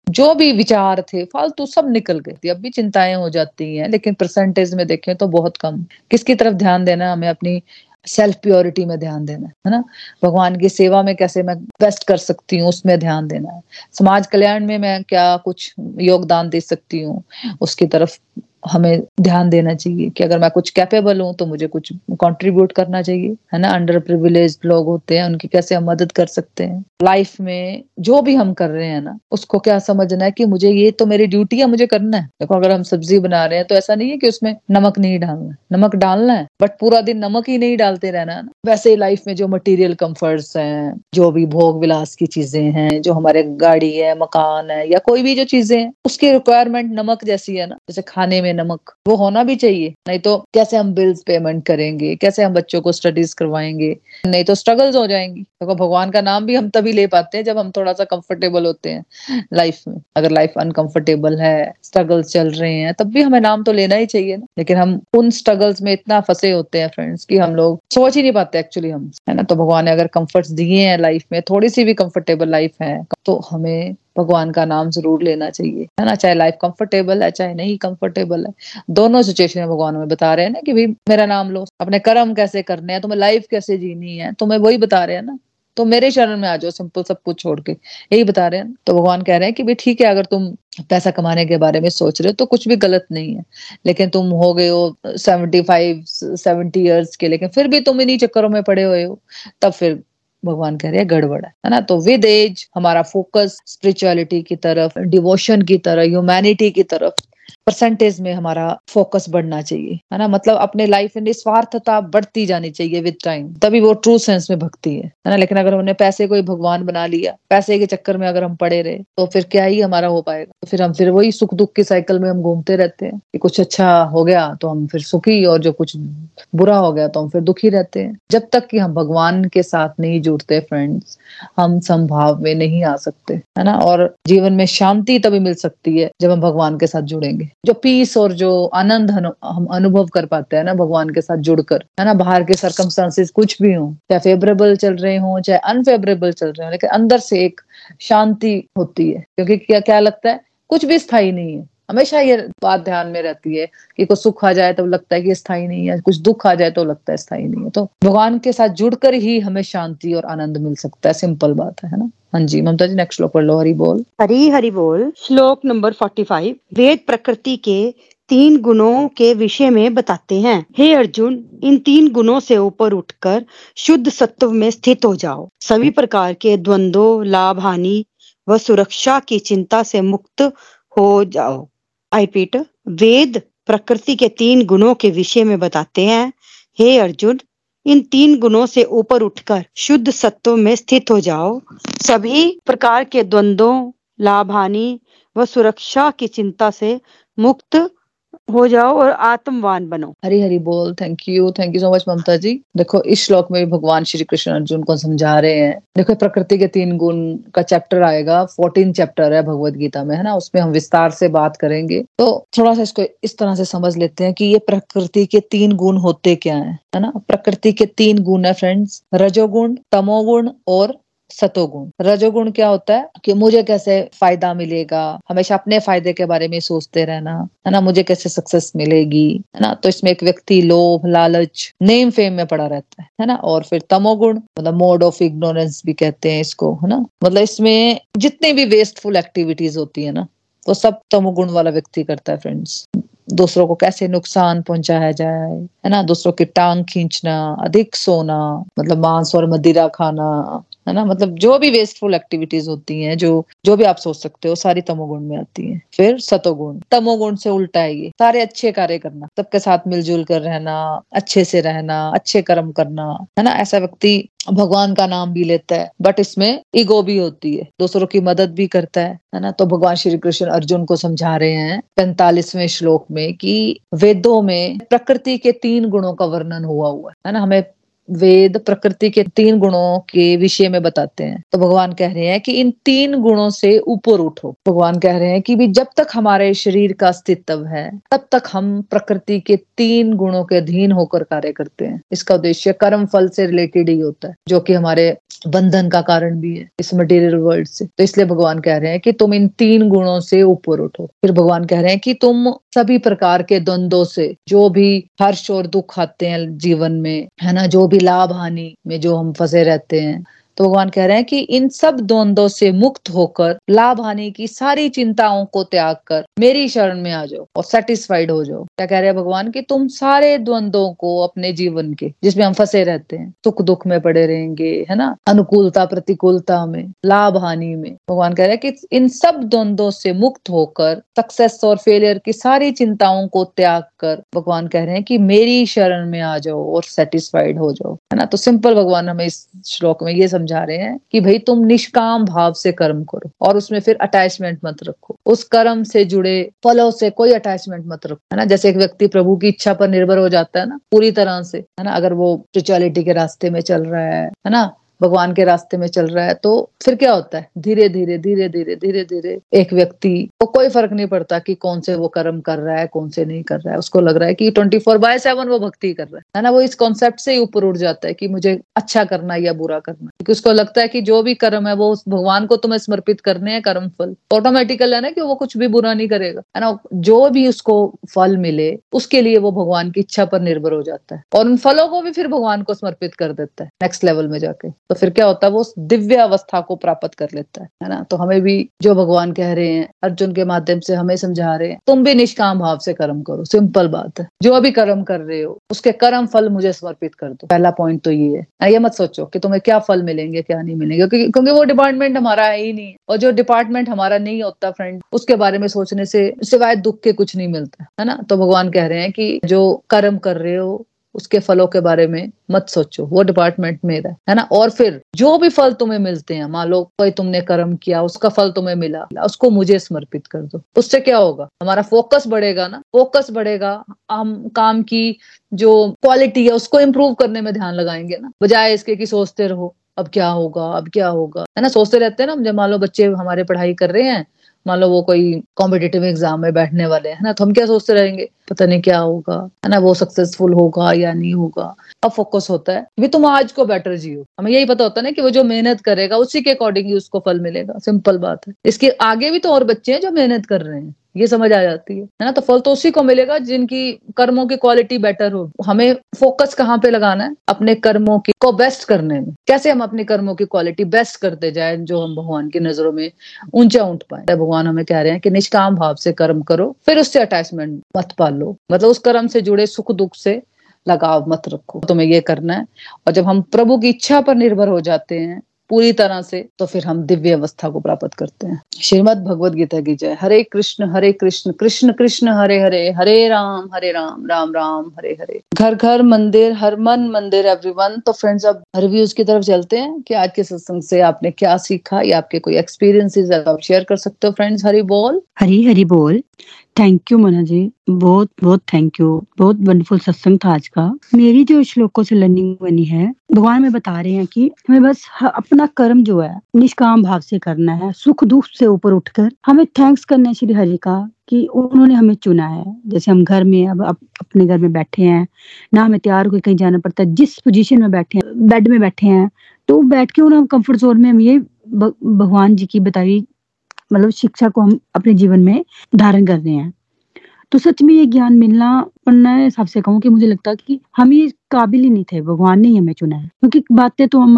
Speaker 1: जो भी विचार थे, फालतू सब निकल गए थी। अब भी चिंताएँ हो जाती हैं। लेकिन परसेंटेज में देखें तो बहुत कम। किसकी तरफ़ ध्यान देना हमें अपनी सेल्फ प्योरिटी में ध्यान देना है ना? भगवान की सेवा में कैसे मैं बेस्ट कर सकती हूँ, उसमें ध्यान देना है। समाज कल्याण में मैं क्या कुछ योगदान दे सकती हूँ? उसकी तरफ़ हमें ध्यान देना चाहिए कि अगर मैं कुछ कैपेबल हूँ तो मुझे कुछ कंट्रीब्यूट करना चाहिए, है ना? अंडर प्रिविलेज लोग होते हैं, उनकी कैसे हम मदद कर सकते हैं? लाइफ में जो भी हम कर रहे हैं ना, उसको क्या समझना है कि मुझे ये तो मेरी ड्यूटी है, मुझे करना है। देखो, अगर हम सब्ज़ी बना रहे हैं तो ऐसा नहीं है कि उसमें नमक नहीं डालना नमक डालना है बट पूरा दिन नमक ही नहीं डालते रहना है ना। वैसे ही लाइफ में जो मटीरियल कम्फर्ट्स हैं, जो भी भोग विलास की चीज़ें हैं, जो हमारे गाड़ी है, मकान है, या कोई भी जो चीज़ें हैं, उसकी रिक्वायरमेंट नमक जैसी है ना। जैसे खाने में में नमक, वो होना भी चाहिए। नहीं तो कैसे हम बिल्स पेमेंट करेंगे? कैसे हम बच्चों को स्टडीज़ करवाएँगे? नहीं तो स्ट्रगल्स हो जाएँगी। देखो तो भगवान का नाम भी हम तभी ले पाते हैं जब हम थोड़ा सा कंफर्टेबल होते हैं लाइफ में। अगर लाइफ अनकंफर्टेबल है स्ट्रगल्स चल रहे हैं, तब भी हमें नाम तो लेना ही चाहिए ना। लेकिन हम उन स्ट्रगल्स में इतना फंसे होते हैं फ्रेंड्स कि हम लोग सोच ही नहीं पाते एक्चुअली हम, है ना? तो भगवान ने अगर कंफर्ट्स दिए हैं लाइफ में, थोड़ी सी भी कंफर्टेबल लाइफ है तो हमें भगवान का नाम ज़रूर लेना चाहिए। है ना? चाहे लाइफ कंफर्टेबल है, चाहे नहीं कंफर्टेबल है। दोनों सिचुएशन में भगवान हमें बता रहे हैं ना कि भाई, मेरा नाम लो। अपने कर्म कैसे करने हैं? तुम्हें लाइफ कैसे जीनी है? तुम्हें वही बता रहे हैं ना? तो मेरे शरण में आ जाओ सिंपल सब कुछ छोड़ के। यही बता रहे हैं तो भगवान कह रहे हैं कि भाई, ठीक है, अगर तुम पैसा कमाने के बारे में सोच रहे हो तो कुछ भी गलत नहीं है। लेकिन तुम हो गए हो सेवेंटी फाइव सेवेंटी ईयर्स के, लेकिन फिर भी तुम इन्हीं चक्करों में पड़े हुए हो। तब फिर भगवान कह रहे हैं, गड़बड़ है। ना? तो विद एज हमारा फोकस स्पिरिचुअलिटी की तरफ़ डिवोशन की तरफ़ ह्यूमैनिटी की तरफ़। परसेंटेज में हमारा फोकस बढ़ना चाहिए, है ना? मतलब अपने लाइफ में निस्वार्थता बढ़ती जानी चाहिए विद टाइम तभी वो ट्रू सेंस में भक्ति है है ना? लेकिन अगर हमने पैसे को ही भगवान बना लिया, पैसे के चक्कर में अगर हम पड़े रहे तो फिर क्या ही हमारा हो पाएगा? तो फिर हम फिर वही सुख दुख की साइकिल में हम घूमते रहते हैं कि कुछ अच्छा हो गया तो हम फिर सुखी, और जो कुछ बुरा हो गया तो हम फिर दुखी रहते हैं। जब तक कि हम भगवान के साथ नहीं जुड़ते फ्रेंड्स हम संभाव में नहीं आ सकते, है ना? और जीवन में शांति तभी मिल सकती है जब हम भगवान के साथ जुड़ेंगे। जो पीस और जो आनंद हम अनुभव कर पाते हैं ना भगवान के साथ जुड़कर, है ना? बाहर के सरकमस्टांसिस कुछ भी हो, चाहे फेवरेबल चल रहे हो, चाहे अनफेवरेबल चल रहे हो, लेकिन अंदर से एक शांति होती है, क्योंकि क्या क्या लगता है? कुछ भी स्थायी नहीं है। हमेशा ये बात ध्यान में रहती है कि कुछ सुख आ जाए तो लगता है कि स्थायी नहीं है, कुछ दुख आ जाए तो लगता है स्थायी नहीं है। तो भगवान के साथ जुड़कर ही हमें शांति और आनंद मिल सकता है, सिंपल बात है ना? हाँ जी, ममता जी नेक्स्ट श्लोक पढ़ लो, हरी बोल।
Speaker 2: हरी हरी बोल। श्लोक नंबर फोर्टी फाइव वेद प्रकृति के तीन गुणों के विषय में बताते हैं। हे अर्जुन, इन तीन गुणों से ऊपर उठकर शुद्ध सत्व में स्थित हो जाओ। सभी प्रकार के द्वंद्व, लाभ, हानि व सुरक्षा की चिंता से मुक्त हो जाओ। आई वेद प्रकृति के तीन गुणों के विषय में बताते हैं। हे अर्जुन, इन तीन गुणों से ऊपर उठकर शुद्ध सत्व में स्थित हो जाओ। सभी प्रकार के द्वंद्वों लाभ हानि व सुरक्षा की चिंता से मुक्त हो जाओ और आत्मवान बनो।
Speaker 1: हरी हरी बोल thank you thank you so much Mamta ji. देखो, इस श्लोक में भी भगवान श्री कृष्ण अर्जुन को समझा रहे हैं। देखो प्रकृति के तीन गुण का चैप्टर आएगा फोर्टीन चैप्टर है भगवत गीता में, है ना? उसमें हम विस्तार से बात करेंगे। तो थोड़ा सा इसको इस तरह से समझ लेते हैं कि ये प्रकृति के तीन गुण होते क्या है है ना? प्रकृति के तीन गुण है फ्रेंड्स रजोगुण, तमोगुण और सतोगुण। रजोगुण क्या होता है? कि मुझे कैसे फ़ायदा मिलेगा? हमेशा अपने फ़ायदे के बारे में सोचते रहना, है ना? मुझे कैसे सक्सेस मिलेगी, है ना? तो इसमें एक व्यक्ति लोभ, लालच नेम फेम में पड़ा रहता है है ना? और फिर तमोगुण मतलब मोड ऑफ़ इग्नोरेंस भी कहते हैं इसको, है ना? मतलब इसमें जितनी भी वेस्टफुल एक्टिविटीज़ होती है ना, वो सब तमोगुण वाला व्यक्ति करता है फ्रेंड्स दूसरों को कैसे नुकसान पहुँचाया जाए, है ना? दूसरों की टांग खींचना, अधिक सोना मतलब मांस और मदिरा खाना है ना? मतलब जो भी वेस्टफुल एक्टिविटीज़ होती हैं, जो जो भी आप सोच सकते हो, सारी तमोगुण में आती हैं। फिर सतोगुण। तमोगुण से उल्टा है ये। सारे अच्छे कार्य करना। सबके साथ मिलजुल कर रहना, अच्छे से रहना, अच्छे कर्म करना, है ना? ऐसा व्यक्ति भगवान का नाम भी लेता है बट इसमें ईगो भी होती है। दूसरों की मदद भी करता है है ना? तो भगवान श्री कृष्ण अर्जुन को समझा रहे हैं पैंतालीसवें श्लोक में कि वेदों में प्रकृति के तीन गुणों का वर्णन हुआ हुआ है ना? हमें वेद प्रकृति के तीन गुणों के विषय में बताते हैं। तो भगवान कह रहे हैं कि इन तीन गुणों से ऊपर उठो। भगवान कह रहे हैं कि भी जब तक हमारे शरीर का अस्तित्व है, तब तक हम प्रकृति के तीन गुणों के अधीन होकर कार्य करते हैं। इसका उद्देश्य कर्म फल से रिलेटेड ही होता है, जो कि हमारे बंधन का कारण भी है इस मटेरियल वर्ल्ड से। तो इसलिए भगवान कह रहे हैं कि तुम इन तीन गुणों से ऊपर उठो। फिर भगवान कह रहे हैं कि तुम सभी प्रकार के द्वंद्वों से, जो भी हर्ष और दुख आते हैं जीवन में, है ना? जो भी लाभ हानि में जो हम फंसे रहते हैं तो भगवान कह रहे हैं कि इन सब द्वंद्वों से मुक्त होकर, लाभ हानि की सारी चिंताओं को त्याग कर, मेरी शरण में आ जाओ और सेटिस्फाइड हो जाओ। क्या कह रहे हैं भगवान कि तुम सारे द्वंद्वों को अपने जीवन के, जिसमें हम फंसे रहते हैं सुख दुख में पड़े रहेंगे, है ना? अनुकूलता, प्रतिकूलता में, लाभ हानि में। भगवान कह रहे हैं कि इन सब द्वंद्वों से मुक्त होकर सक्सेस और फेलियर की सारी चिंताओं को त्याग कर, भगवान कह रहे हैं कि मेरी शरण में आ जाओ और सेटिस्फाइड हो जाओ। है ना? तो सिंपल भगवान हमें इस श्लोक में ये समझा रहे हैं कि भाई तुम निष्काम भाव से कर्म करो और उसमें फिर अटैचमेंट मत रखो। उस कर्म से जुड़े फलों से कोई अटैचमेंट मत रखो, है ना? जैसे एक व्यक्ति प्रभु की इच्छा पर निर्भर हो जाता है ना, पूरी तरह से, है ना? अगर वो स्पिरिचुअलिटी के रास्ते में चल रहा है है ना? भगवान के रास्ते में चल रहा है तो फिर क्या होता है? धीरे धीरे धीरे धीरे धीरे धीरे एक व्यक्ति को कोई फ़र्क नहीं पड़ता कि कौन से वो कर्म कर रहा है, कौन से नहीं कर रहा है। उसको लग रहा है कि ट्वेंटी फोर बाय सेवन वो भक्ति कर रहा है। ना? वो इस कॉन्सेप्ट से ही ऊपर उठ जाता है कि मुझे अच्छा करना या बुरा करना क्योंकि उसको लगता है कि जो भी कर्म है, वो भगवान को तुम्हें समर्पित करने हैं कर्म फल ऑटोमेटिकल है ना कि वो कुछ भी बुरा नहीं करेगा। है ना? जो भी उसको फल मिले, उसके लिए वो भगवान की इच्छा पर निर्भर हो जाता है। और उन फलों को भी फिर भगवान को समर्पित कर देता है नेक्स्ट लेवल में जाके। तो फिर क्या होता है, वो दिव्य अवस्था को प्राप्त कर लेता है है ना? तो हमें भी जो भगवान कह रहे हैं, अर्जुन के माध्यम से हमें समझा रहे हैं, तुम भी निष्काम भाव से कर्म करो, सिंपल बात है। जो भी कर्म कर रहे हो, उसके कर्म फल मुझे समर्पित कर दो। पहला पॉइंट तो ये है। ये मत सोचो कि तुम्हें क्या फल मिलेंगे, क्या नहीं मिलेंगे, क्योंकि वो डिपार्टमेंट हमारा है ही नहीं। और जो डिपार्टमेंट हमारा नहीं होता फ्रेंड उसके बारे में सोचने से, सिवाय दुख के कुछ नहीं मिलता, है ना? तो भगवान कह रहे हैं कि जो कर्म कर रहे हो उसके फलों के बारे में मत सोचो, वो डिपार्टमेंट मेरा है ना? और फिर जो भी फल तुम्हें मिलते हैं, मान लो कोई तुमने कर्म किया, उसका फल तुम्हें मिला, उसको मुझे समर्पित कर दो। उससे क्या होगा? हमारा फोकस बढ़ेगा ना? फोकस बढ़ेगा, हम काम की जो क्वालिटी है, उसको इम्प्रूव करने में ध्यान लगाएँगे ना? बजाय इसके कि सोचते रहो, अब क्या होगा, अब क्या होगा? है ना? सोचते रहते हैं ना मान लो बच्चे हमारे पढ़ाई कर रहे हैं मान लो वो कोई कॉम्पिटेटिव एग्ज़ाम में बैठने वाले है ना? तो हम क्या सोचते रहेंगे? पता नहीं क्या होगा, है ना? वो सक्सेसफुल होगा या नहीं होगा? अब फोकस होता है। भी तुम आज को बेटर जियो। हमें यही पता होता है ना कि वो जो मेहनत करेगा, उसी के अकॉर्डिंग ही उसको फल मिलेगा। सिंपल बात है। इसके आगे भी तो और बच्चे हैं जो मेहनत कर रहे हैं। ये समझ आ जाती है। है ना? तो फल तो उसी को मिलेगा जिनकी कर्मों की क्वालिटी बेटर हो। हमें फोकस कहाँ पे लगाना है? अपने कर्मों की को बेस्ट करने में। कैसे हम अपने कर्मों की क्वालिटी बेस्ट करते जाए जो हम भगवान की नज़रों में ऊँचा उठ पाए? भगवान हमें कह रहे हैं कि निष्काम भाव से कर्म करो, फिर उससे अटैचमेंट मत पाल। मतलब उस कर्म से जुड़े सुख दुख से लगाव मत रखो। तुम्हें ये करना है। और जब हम प्रभु की इच्छा पर निर्भर हो जाते हैं पूरी तरह से तो फिर हम दिव्य अवस्था को प्राप्त करते हैं। श्रीमद भगवद गीता की जय। हरे कृष्ण हरे कृष्ण कृष्ण कृष्ण, हरे हरे हरे राम हरे राम राम राम, हरे हरे। घर घर मंदिर, हर मन मंदिर एवरीवन तो फ्रेंड्स अब रिव्यूज़ की तरफ़ चलते हैं कि आज के सत्संग से आपने क्या सीखा, या आपके कोई एक्सपीरियंसेस आप शेयर कर सकते हो फ्रेंड्स हरी बोल।
Speaker 2: हरी हरी बोल। थैंक यू मना जी बहुत बहुत थैंक यू बहुत वंडरफुल सत्संग था आज का. मेरी जो श्लोकों से लर्निंग बनी है, भगवान में बता रहे हैं कि हमें बस अपना कर्म जो है, निष्काम भाव से करना है, सुख दुख से ऊपर उठकर हमें थैंक्स करना है श्री हरि का कि उन्होंने हमें चुना है. जैसे हम घर में अब अपने घर में बैठे हैं, ना हमें तैयार होकर कहीं जाना पड़ता है जिस पोजीशन में बैठे हैं बेड में बैठे हैं तो बैठ के उन्हें कंफर्ट जोन में हम ये भगवान जी की बताई मतलब शिक्षा को हम अपने जीवन में धारण कर रहे हैं। तो सच में ये ज्ञान मिलना मैं हिसाब से कहूँ कि मुझे लगता है कि हम ये काबिल ही नहीं थे, भगवान ने ही हमें चुना है। क्योंकि बातें तो हम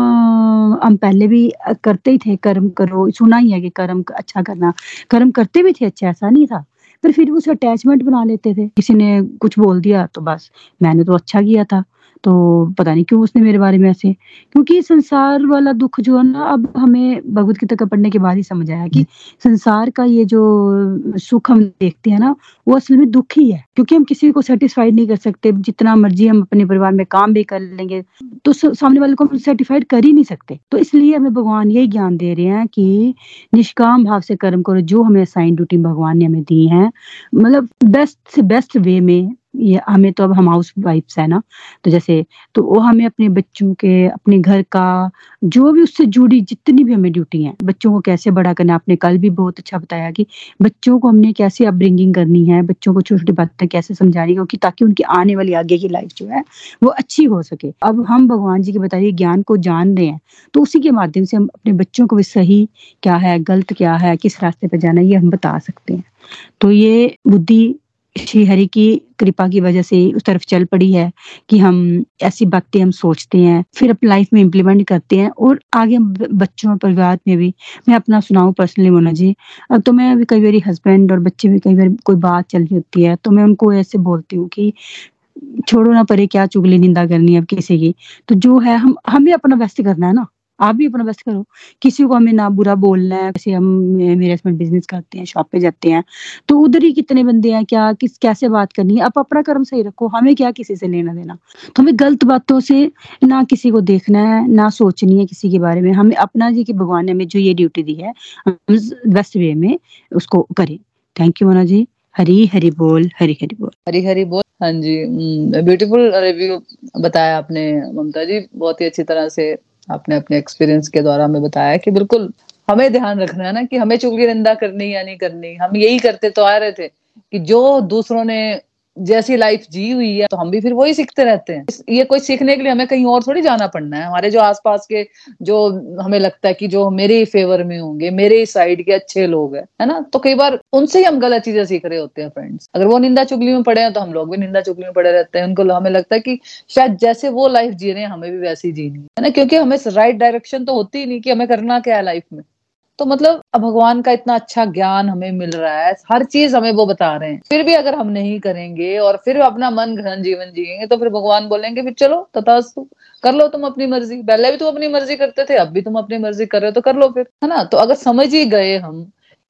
Speaker 2: हम पहले भी करते ही थे, कर्म करो, सुना ही है कि कर्म अच्छा करना, कर्म करते भी थे अच्छा ऐसा नहीं था। पर फिर उसे अटैचमेंट बना लेते थे। किसी ने कुछ बोल दिया तो बस, मैंने तो अच्छा किया था। तो पता नहीं क्यों उसने मेरे बारे में ऐसे, क्योंकि संसार वाला दुख जो है ना, अब हमें भगवत गीता का पढ़ने के बाद ही समझ आया कि संसार का ये जो सुख हम देखते हैं ना, वो असल में दुख ही है, क्योंकि हम किसी को सेटिस्फाइड नहीं कर सकते, जितना मर्ज़ी हम अपने परिवार में काम भी कर लेंगे तो सामने वाले को हम सेटिस्फाइड कर ही नहीं सकते। तो इसलिए हमें भगवान यही ज्ञान दे रहे हैं कि निष्काम भाव से कर्म करो, जो हमें साइन ड्यूटी भगवान ने हमें दी है मतलब बेस्ट से बेस्ट वे में ये हमें तो अब हम हाउस वाइफ्स है ना। तो जैसे तो वो हमें अपने बच्चों के, अपने घर का, जो भी उससे जुड़ी जितनी भी हमें ड्यूटी है, बच्चों को कैसे बड़ा करना आपने कल भी बहुत अच्छा बताया कि बच्चों को हमने कैसे अपब्रिंगिंग करनी है, बच्चों को छोटी छोटी बातें कैसे समझानी क्योंकि ताकि उनकी आने वाली, आगे की लाइफ जो है, वो अच्छी हो सके। अब हम भगवान जी के बताइए ज्ञान को जान रहे हैं तो उसी के माध्यम से हम अपने बच्चों को भी सही क्या है, गलत क्या है, किस रास्ते पर जाना ये हम बता सकते हैं। तो ये बुद्धि श्री हरि की कृपा की वजह से उस तरफ़ चल पड़ी है कि हम ऐसी बातें हम सोचते हैं, फिर अपनी लाइफ में इम्प्लीमेंट करते हैं और आगे बच्चों और परिवार में भी, मैं अपना सुनाऊं पर्सनली मोना जी। अब तो मैं अभी कई बार हस्बैंड और बच्चे भी कई बार कोई बात चल रही होती है तो मैं उनको ऐसे बोलती हूँ कि, छोड़ो ना परे, क्या चुगली निंदा करनी है अब किसी की? तो जो है हम, हमें अपना व्यस्त करना है ना। आप भी अपना बेस्ट करो। किसी को हमें ना बुरा बोलना है जैसे हम, मेरे हस्बैंड बिज़नेस करते हैं शॉप पे जाते हैं तो उधर ही कितने बंदे हैं, क्या, किस, कैसे बात करनी है? आप अपना कर्म सही रखो, हमें क्या किसी से लेना देना? तो हमें गलत बातों से ना किसी को देखना है, ना सोचनी है किसी के बारे में। हमें अपना जी की भगवान ने हमें जो ये ड्यूटी दी है, हम बेस्ट वे में उसको करें। Thank you Mona ji. हरी हरी बोल, हरी हरी बोल।
Speaker 1: हरी हरी बोल। हाँ जी ब्यूटीफुल रिव्यू बताया आपने, ममता जी। बहुत ही अच्छी तरह से आपने अपने एक्सपीरियंस के द्वारा हमें बताया कि बिल्कुल हमें ध्यान रखना है ना कि हमें चुगली निंदा करनी या नहीं करनी। हम यही करते तो आ रहे थे कि जो दूसरों ने जैसी लाइफ जी हुई है तो हम भी फिर वही सीखते रहते हैं। ये कोई सीखने के लिए हमें कहीं और थोड़ी जाना पड़ना है। हमारे जो आसपास के जो हमें लगता है कि जो मेरे ही फेवर में होंगे, मेरे ही साइड के अच्छे लोग हैं, है ना? तो कई बार उनसे ही हम गलत चीज़ें सीख रहे होते हैं फ्रेंड्स अगर वो निंदा चुगली में पड़े हैं तो हम लोग भी निंदा चुगली में पड़े रहते हैं। उनको हमें लगता है कि शायद जैसे वो लाइफ जी रहे हैं, हमें भी वैसी जीनी है ना? क्योंकि हमें राइट डायरेक्शन तो होती ही नहीं कि हमें करना क्या है लाइफ में। तो मतलब भगवान का इतना अच्छा ज्ञान हमें मिल रहा है, हर चीज़ हमें वो बता रहे हैं। फिर भी अगर हम नहीं करेंगे और फिर अपना मन घन जीवन जियेंगे तो फिर भगवान बोलेंगे फिर चलो, तथास्तु, कर लो तुम अपनी मर्ज़ी। पहले भी तुम अपनी मर्ज़ी करते थे, अब भी तुम अपनी मर्ज़ी कर रहे हो तो कर लो फिर। है ना? तो अगर समझ ही गए हम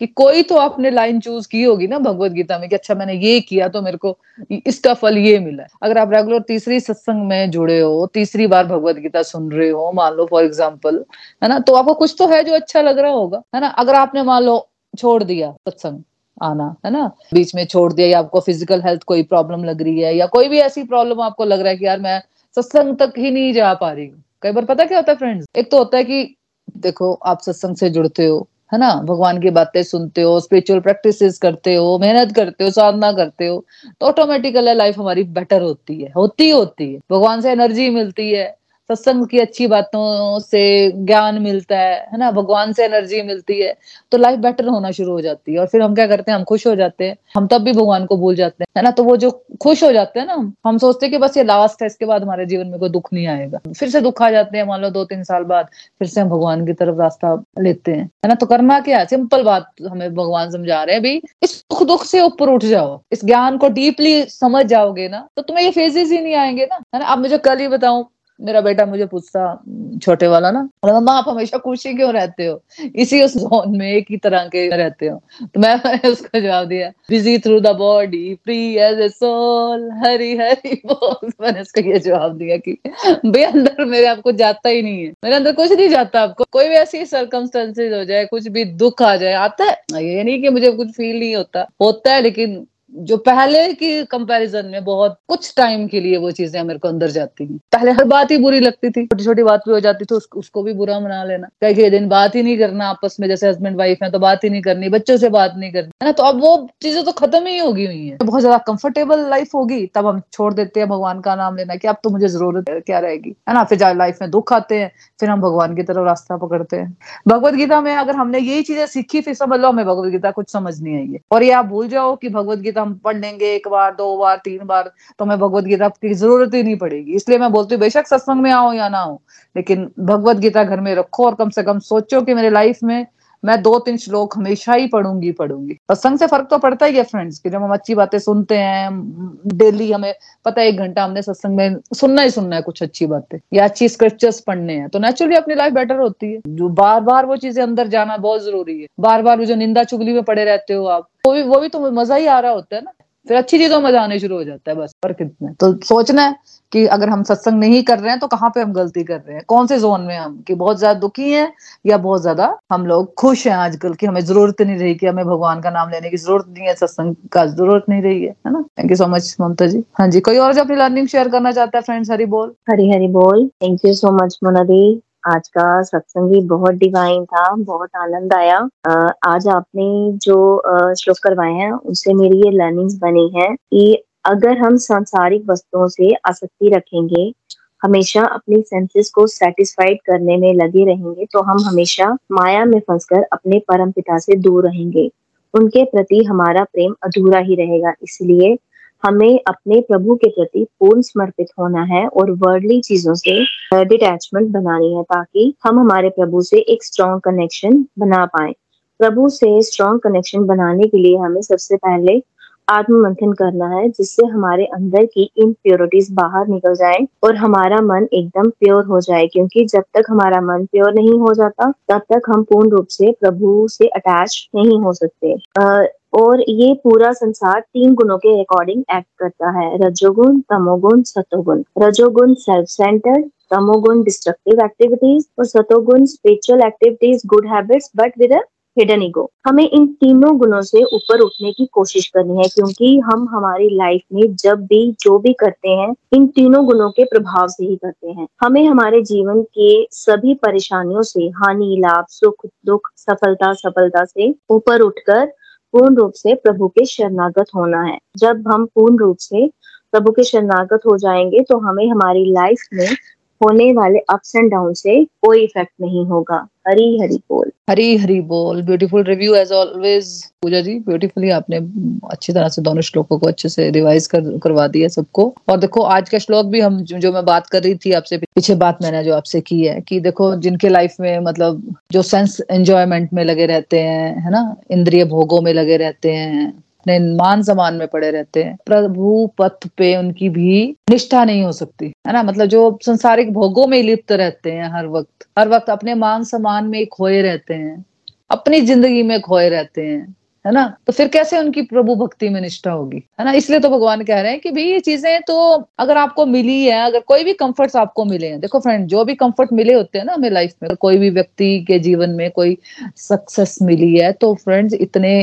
Speaker 1: कि कोई तो आपने लाइन चूज़ की होगी ना भगवत गीता में कि अच्छा मैंने ये किया तो मेरे को इसका फल ये मिला अगर आप रेगुलर तीसरी सत्संग में जुड़े हो, तीसरी बार भगवत गीता सुन रहे हो, मान लो फॉर एग्ज़ाम्पल है ना तो आपको कुछ तो है जो अच्छा लग रहा होगा, है ना। अगर आपने मान लो छोड़ दिया सत्संग आना, है ना, बीच में छोड़ दिया या आपको फ़िज़िकल हेल्थ कोई प्रॉब्लम लग रही है या कोई भी ऐसी प्रॉब्लम आपको लग रहा है कि यार मैं सत्संग तक ही नहीं जा पा रही हूँ। कई बार पता क्या होता है फ्रेंड्स एक तो होता है कि देखो, आप सत्संग से जुड़ते हो है ना? भगवान की बातें सुनते हो स्पिरिचुअल प्रैक्टिसेस करते हो, मेहनत करते हो, साधना करते हो तो ऑटोमेटिकली लाइफ हमारी बेटर होती है, होती होती है। भगवान से एनर्जी मिलती है। सत्संग की अच्छी बातों से ज्ञान मिलता है है ना? भगवान से एनर्जी मिलती है तो लाइफ बेटर होना शुरू हो जाती है। और फिर हम क्या करते हैं? हम खुश हो जाते हैं। हम तब भी भगवान को भूल जाते हैं, है ना? तो वो जो खुश हो जाते हैं ना हम हम सोचते हैं कि बस ये लास्ट है, इसके बाद हमारे जीवन में कोई दुख नहीं आएगा। फिर से दुख आ जाते हैं, मान लो दो तीन साल बाद, फिर से हम भगवान की तरफ़ रास्ता लेते हैं, है ना? तो करना क्या सिंपल बात हमें भगवान समझा रहे हैं, भाई, इस दुख दुख से ऊपर उठ जाओ। इस ज्ञान को डीपली समझ जाओगे ना तो तुम्हें ये फेजेस ही नहीं आएँगे ना, है ना? अब मुझे कल ही बताऊँ मेरा बेटा मुझे पूछता छोटे वाला ना? मम्मा, आप हमेशा खुशी क्यों रहते हो? इसी उस जोन में एक ही तरह के रहते हो। तो मैं [LAUGHS] उसको जवाब दिया busy through the body free as a soul Hari Hari बोल। [LAUGHS] मैंने उसको ये जवाब दिया कि भाई अंदर मेरे आपको जाता ही नहीं है। मेरे अंदर कुछ नहीं जाता आपको। कोई भी ऐसी सर्कमस्टेंसेज हो जाए, कुछ भी दुख आ जाए, आता है? ये नहीं कि मुझे कुछ फील नहीं होता। होता है, लेकिन जो पहले की कंपैरिजन में बहुत कुछ टाइम के लिए वो चीज़ें मेरे को अंदर जाती हैं। पहले हर बात ही बुरी लगती थी छोटी छोटी बात भी हो जाती थी उस, उसको भी बुरा मना लेना। कई कई दिन बात ही नहीं करना आपस में जैसे हस्बैंड वाइफ है तो बात ही नहीं करनी बच्चों से बात नहीं करनी है ना? तो अब वो चीज़ें तो खत्म ही होगी हुई है। तो बहुत ज़्यादा कंफर्टेबल लाइफ होगी तब हम छोड़ देते हैं भगवान का नाम लेना की अब तो मुझे ज़रूरत क्या रहेगी है ना? फिर लाइफ में दुख आते हैं फिर हम भगवान की तरफ़ रास्ता पकड़ते हैं। भगवदगीता में अगर हमने यही चीज़ें सीखी फिर समझ लो हमें भगवदगीता कुछ समझ नहीं आई है। और ये आप भूल जाओ कि भगवत गीता हम पढ़ लेंगे एक बार, दो बार, तीन बार तो हमें भगवत गीता की ज़रूरत ही नहीं पड़ेगी। इसलिए मैं बोलती हूँ, बेशक सत्संग में आओ या ना हो लेकिन भगवत गीता घर में रखो और कम से कम सोचो कि मेरे लाइफ में मैं दो तीन श्लोक हमेशा ही पढ़ूँगी पढ़ूँगी। सत्संग से फ़र्क तो पड़ता ही है फ्रेंड्स कि जब हम अच्छी बातें सुनते हैं डेली हमें पता है, एक घंटा हमने सत्संग में सुनना ही सुनना है कुछ अच्छी बातें, या अच्छी स्क्रिप्चर्स पढ़ने हैं तो नेचुरली अपनी लाइफ बेटर होती है। जो बार बार वो चीज़ें अंदर जाना बहुत ज़रूरी है। बार बार वो जो निंदा चुगली में पड़े रहते हो आप, वो भी वो भी तो मज़ा ही आ रहा होता है ना। फिर अच्छी चीज़ों में मज़ा आने शुरू हो जाता है, बस। पर कितने? तो सोचना है कि अगर हम सत्संग नहीं कर रहे हैं तो कहाँ पे हम गलती कर रहे हैं? कौन से जोन में हम? कि बहुत ज़्यादा दुखी हैं या बहुत ज़्यादा हम लोग खुश हैं आजकल कि हमें ज़रूरत नहीं रही, कि हमें भगवान का नाम लेने की ज़रूरत नहीं है, सत्संग का ज़रूरत नहीं रही है है ना? Thank you so much Mamta ji. हाँ जी, कोई और जो अपनी लर्निंग शेयर करना चाहता है फ्रेंड्स हरी बोल।
Speaker 3: हरी हरी बोल। थैंक यू सो मच मोनादी आज का सत्संग भी बहुत डिवाइन था, बहुत आनंद आया। आज आपने जो श्लोक करवाए हैं, उससे मेरी ये लर्निंग्स बनी है कि अगर हम सांसारिक वस्तुओं से आसक्ति रखेंगे, हमेशा अपनी सेंसेस को सेटिस्फाइड करने में लगे रहेंगे तो हम हमेशा माया में फंसकर अपने परम पिता से दूर रहेंगे। उनके प्रति हमारा प्रेम अधूरा ही रहेगा, इसलिए हमें अपने प्रभु के प्रति पूर्ण समर्पित होना है और वर्ल्डली चीज़ों से डिटैचमेंट बनानी है ताकि हम हमारे प्रभु से एक स्ट्रॉन्ग कनेक्शन बना पाए। प्रभु से स्ट्रॉन्ग कनेक्शन बनाने के लिए हमें सबसे पहले आत्म मंथन करना है, जिससे हमारे अंदर की इम्प्योरिटीज बाहर निकल जाए और हमारा मन एकदम प्योर हो जाए। क्योंकि जब तक हमारा मन प्योर नहीं हो जाता, तब तक हम पूर्ण रूप से प्रभु से अटैच नहीं हो सकते। और ये पूरा संसार तीन गुणों के अकॉर्डिंग एक्ट करता है। रजोगुण, तमोगुण, सतोगुण। रजोगुण सेल्फ सेंटर्ड तमोगुण डिस्ट्रक्टिव एक्टिविटीज़ और सतोगुण spiritual activities good habits but with hidden ego हमें इन तीनों गुणों से ऊपर उठने की कोशिश करनी है, क्योंकि हम हमारी लाइफ में जब भी, जो भी करते हैं, इन तीनों गुणों के प्रभाव से ही करते हैं। हमें हमारे जीवन के सभी परेशानियों से, हानि, लाभ, सुख, दुख, सफलता सफलता से ऊपर उठकर पूर्ण रूप से प्रभु के शरणागत होना है। जब हम पूर्ण रूप से प्रभु के शरणागत हो जाएँगे तो हमें हमारी लाइफ में होने वाले अप्स एंड डाउन से कोई इफ़ेक्ट नहीं होगा। हरी हरी बोल।
Speaker 1: हरी हरी बोल। Beautiful review as always Puja ji beautifully आपने अच्छी तरह से दोनों श्लोकों को अच्छे से रिवाइज कर, करवा दिया सबको। और देखो, आज का श्लोक भी हम जो मैं बात कर रही थी आपसे, पीछे बात मैंने जो आपसे की है कि देखो, जिनके लाइफ में मतलब जो सेंस एंजॉयमेंट में लगे रहते हैं, है ना? इंद्रिय भोगों में लगे रहते हैं। अपने मान सम्मान में पड़े रहते हैं। प्रभु पथ पे उनकी भी निष्ठा नहीं हो सकती, है ना? मतलब जो संसारिक भोगों में लिप्त रहते हैं हर वक्त हर वक्त अपने मान सम्मान में खोए रहते हैं, अपनी ज़िंदगी में खोए रहते हैं, है ना? तो फिर कैसे उनकी प्रभु भक्ति में निष्ठा होगी, है ना? इसलिए तो भगवान कह रहे हैं कि भाई ये चीज़ें तो अगर आपको मिली है, अगर कोई भी कंफर्ट्स आपको मिले हैं, देखो फ्रेंड जो भी कंफर्ट मिले होते हैं ना हमें लाइफ में कोई भी व्यक्ति के जीवन में कोई सक्सेस मिली है तो फ्रेंड्स इतने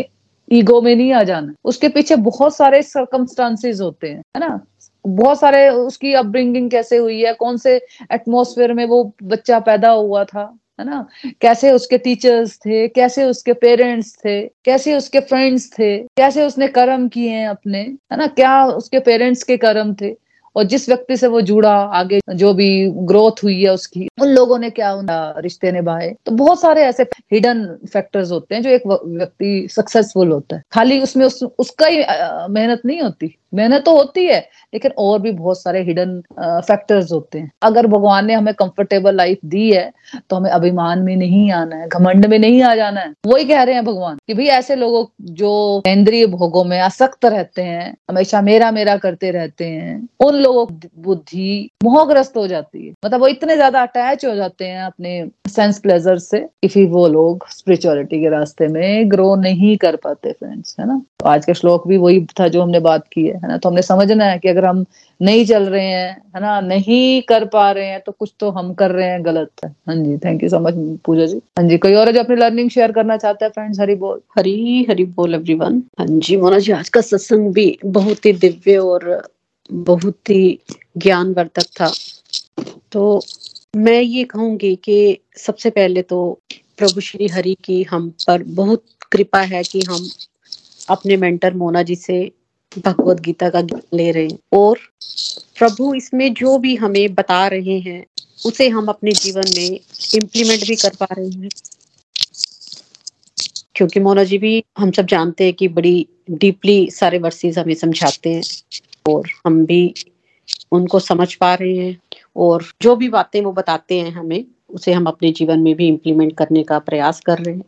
Speaker 1: ईगो में नहीं आ जाना। उसके पीछे बहुत सारे सर्कमस्टांसेस होते हैं, है ना? बहुत सारे उसकी अपब्रिंगिंग कैसे हुई है, कौन से एटमोसफेयर में वो बच्चा पैदा हुआ था, है ना? कैसे उसके टीचर्स थे, कैसे उसके पेरेंट्स थे, कैसे उसके फ्रेंड्स थे, कैसे उसने कर्म किए हैं अपने, है ना? क्या उसके पेरेंट्स के कर्म थे? और जिस व्यक्ति से वो जुड़ा आगे जो भी ग्रोथ हुई है उसकी उन लोगों ने क्या रिश्ते निभाए? तो बहुत सारे ऐसे हिडन फैक्टर्स होते हैं जो एक व्यक्ति सक्सेसफुल होता है। खाली उसमें उस, उसका ही मेहनत नहीं होती। मेहनत तो होती है लेकिन और भी बहुत सारे हिडन फैक्टर्स होते हैं। अगर भगवान ने हमें कंफर्टेबल लाइफ दी है तो हमें अभिमान में नहीं आना है घमंड में नहीं आ जाना है। वही कह रहे हैं भगवान कि भाई ऐसे लोगों जो केंद्रीय भोगों में आसक्त रहते हैं हमेशा मेरा मेरा करते रहते हैं उन लोगों की बुद्धि मोहग्रस्त हो जाती है। मतलब वो इतने ज़्यादा अटैच हो जाते हैं अपने सेंस प्लेजर से कि वो लोग स्पिरिचुअलिटी के रास्ते में ग्रो नहीं कर पाते फ्रेंड्स है ना? तो आज का श्लोक भी वही था जो हमने बात की है ना? तो हमने समझना है कि अगर हम नहीं चल रहे हैं, है ना? नहीं कर पा रहे हैं तो कुछ तो हम कर रहे हैं गलत है। हाँ जी thank you so much Puja ji. हाँ जी, कोई और जो अपनी लर्निंग शेयर करना चाहता है फ्रेंड्स हरी बोल?
Speaker 4: हरी हरी बोल एवरीवन हाँ जी, मोना जी, आज का सत्संग भी बहुत ही दिव्य और बहुत ही ज्ञानवर्धक था। तो मैं ये कहूँगी कि सबसे पहले तो प्रभु श्री हरि की हम पर बहुत कृपा है कि हम अपने मेंटर मोना जी से भगवत गीता का ले रहे हैं और प्रभु इसमें जो भी हमें बता रहे हैं, उसे हम अपने जीवन में इम्प्लीमेंट भी कर पा रहे हैं। क्योंकि मोना जी भी हम सब जानते हैं कि बड़ी डीपली सारे वर्सेस हमें समझाते हैं। और हम भी उनको समझ पा रहे हैं और जो भी बातें वो बताते हैं हमें, उसे हम अपने जीवन में भी इम्प्लीमेंट करने का प्रयास कर रहे हैं।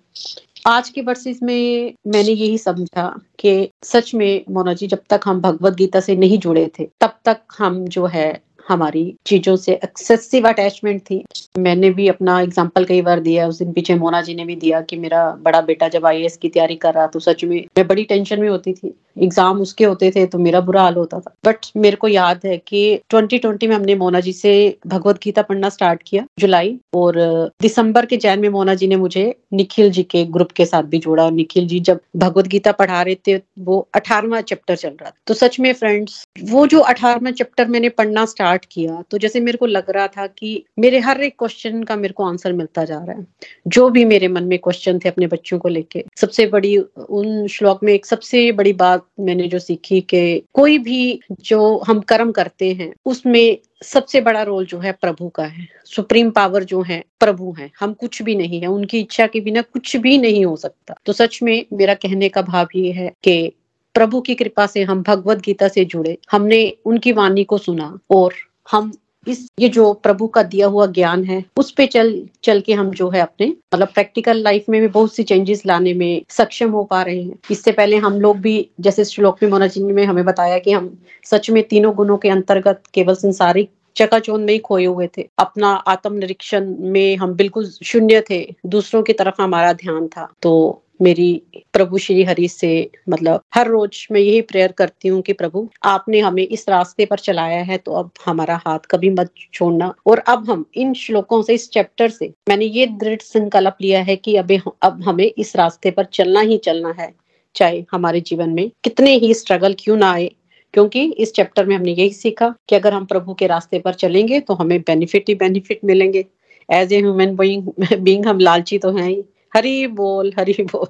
Speaker 4: आज के वर्सेस में मैंने यही समझा कि सच में मोना जी, जब तक हम भगवत गीता से नहीं जुड़े थे, तब तक हम जो है, हमारी चीज़ों से एक्सेसिव अटैचमेंट थी। मैंने भी अपना एग्ज़ाम्पल कई बार दिया, उस दिन पीछे मोना जी ने भी दिया कि मेरा बड़ा बेटा जब आई की तैयारी कर रहा तो सच में मैं बड़ी टेंशन में होती थी। एग्ज़ाम उसके होते थे तो मेरा बुरा हाल होता था। बट मेरे को याद है कि 2020 में हमने मोना जी से भगवत गीता पढ़ना स्टार्ट किया, जुलाई। और दिसंबर के जैन में मोना जी ने मुझे निखिल जी के ग्रुप के साथ भी जोड़ा। और निखिल जी जब भगवत गीता पढ़ा रहे थे, वो अठारवा चैप्टर चल रहा था। तो सच में फ्रेंड्स वो जो अठारवा चैप्टर मैंने पढ़ना स्टार्ट किया तो जैसे मेरे को लग रहा था कि मेरे हर एक क्वेश्चन का मेरे को आंसर मिलता जा रहा है। जो भी मेरे मन में क्वेश्चन थे अपने बच्चों को लेके, सबसे बड़ी उन श्लोक में एक सबसे बड़ी बात मैंने जो सीखी कि कोई भी जो हम कर्म करते हैं, उसमें सबसे बड़ा रोल जो है प्रभु का है। सुप्रीम पावर जो है, प्रभु है। हम कुछ भी नहीं है। उनकी इच्छा के बिना कुछ भी नहीं हो सकता। तो सच में मेरा कहने का भाव ये है कि प्रभु की कृपा से हम भगवत गीता से जुड़े। हमने उनकी वाणी को सुना और हम इस, ये जो प्रभु का दिया हुआ ज्ञान है, उस पे चल चल के हम जो है अपने मतलब प्रैक्टिकल लाइफ में भी बहुत सी चेंजेस लाने में सक्षम हो पा रहे हैं। इससे पहले हम लोग भी, जैसे श्लोक में मोनाजी में हमें बताया कि हम सच में तीनों गुणों के अंतर्गत केवल संसारिक चकाचौंध में ही खोए हुए थे। अपना आत्म निरीक्षण में हम बिल्कुल शून्य थे, दूसरों की तरफ़ हमारा ध्यान था। तो मेरी प्रभु श्री हरि से मतलब हर रोज मैं यही प्रेयर करती हूँ कि प्रभु, आपने हमें इस रास्ते पर चलाया है तो अब हमारा हाथ कभी मत छोड़ना। और अब हम इन श्लोकों से, इस चैप्टर से, मैंने ये दृढ़ संकल्प लिया है कि अभी अब हमें इस रास्ते पर चलना ही चलना है। चाहे हमारे जीवन में कितने ही स्ट्रगल क्यों ना आए, क्योंकि इस चैप्टर में हमने यही सीखा कि अगर हम प्रभु के रास्ते पर चलेंगे तो हमें बेनिफिट ही बेनिफिट मिलेंगे। एज ए ह्यूमन बीइंग हम लालची तो हैं ही। हरी बोल हरी बोल।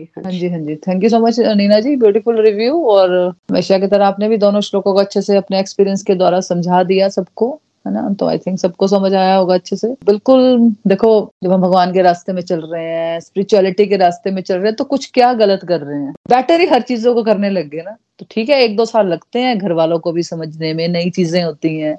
Speaker 1: हाँ जी हाँ जी। Thank you so much Neena ji. Beautiful review और हमेशा की तरह आपने भी दोनों श्लोकों को अच्छे से अपने एक्सपीरियंस के द्वारा समझा दिया सबको, है ना? तो आई थिंक सबको समझ आया होगा अच्छे से। बिल्कुल, देखो, जब हम भगवान के रास्ते में चल रहे हैं स्पिरिचुअलिटी के रास्ते में चल रहे हैं तो कुछ क्या गलत कर रहे हैं? बेटर ही हर चीज़ों को करने लग गए ना? तो ठीक है, एक दो साल लगते हैं घर वालों को भी समझने में नई चीज़ें होती हैं।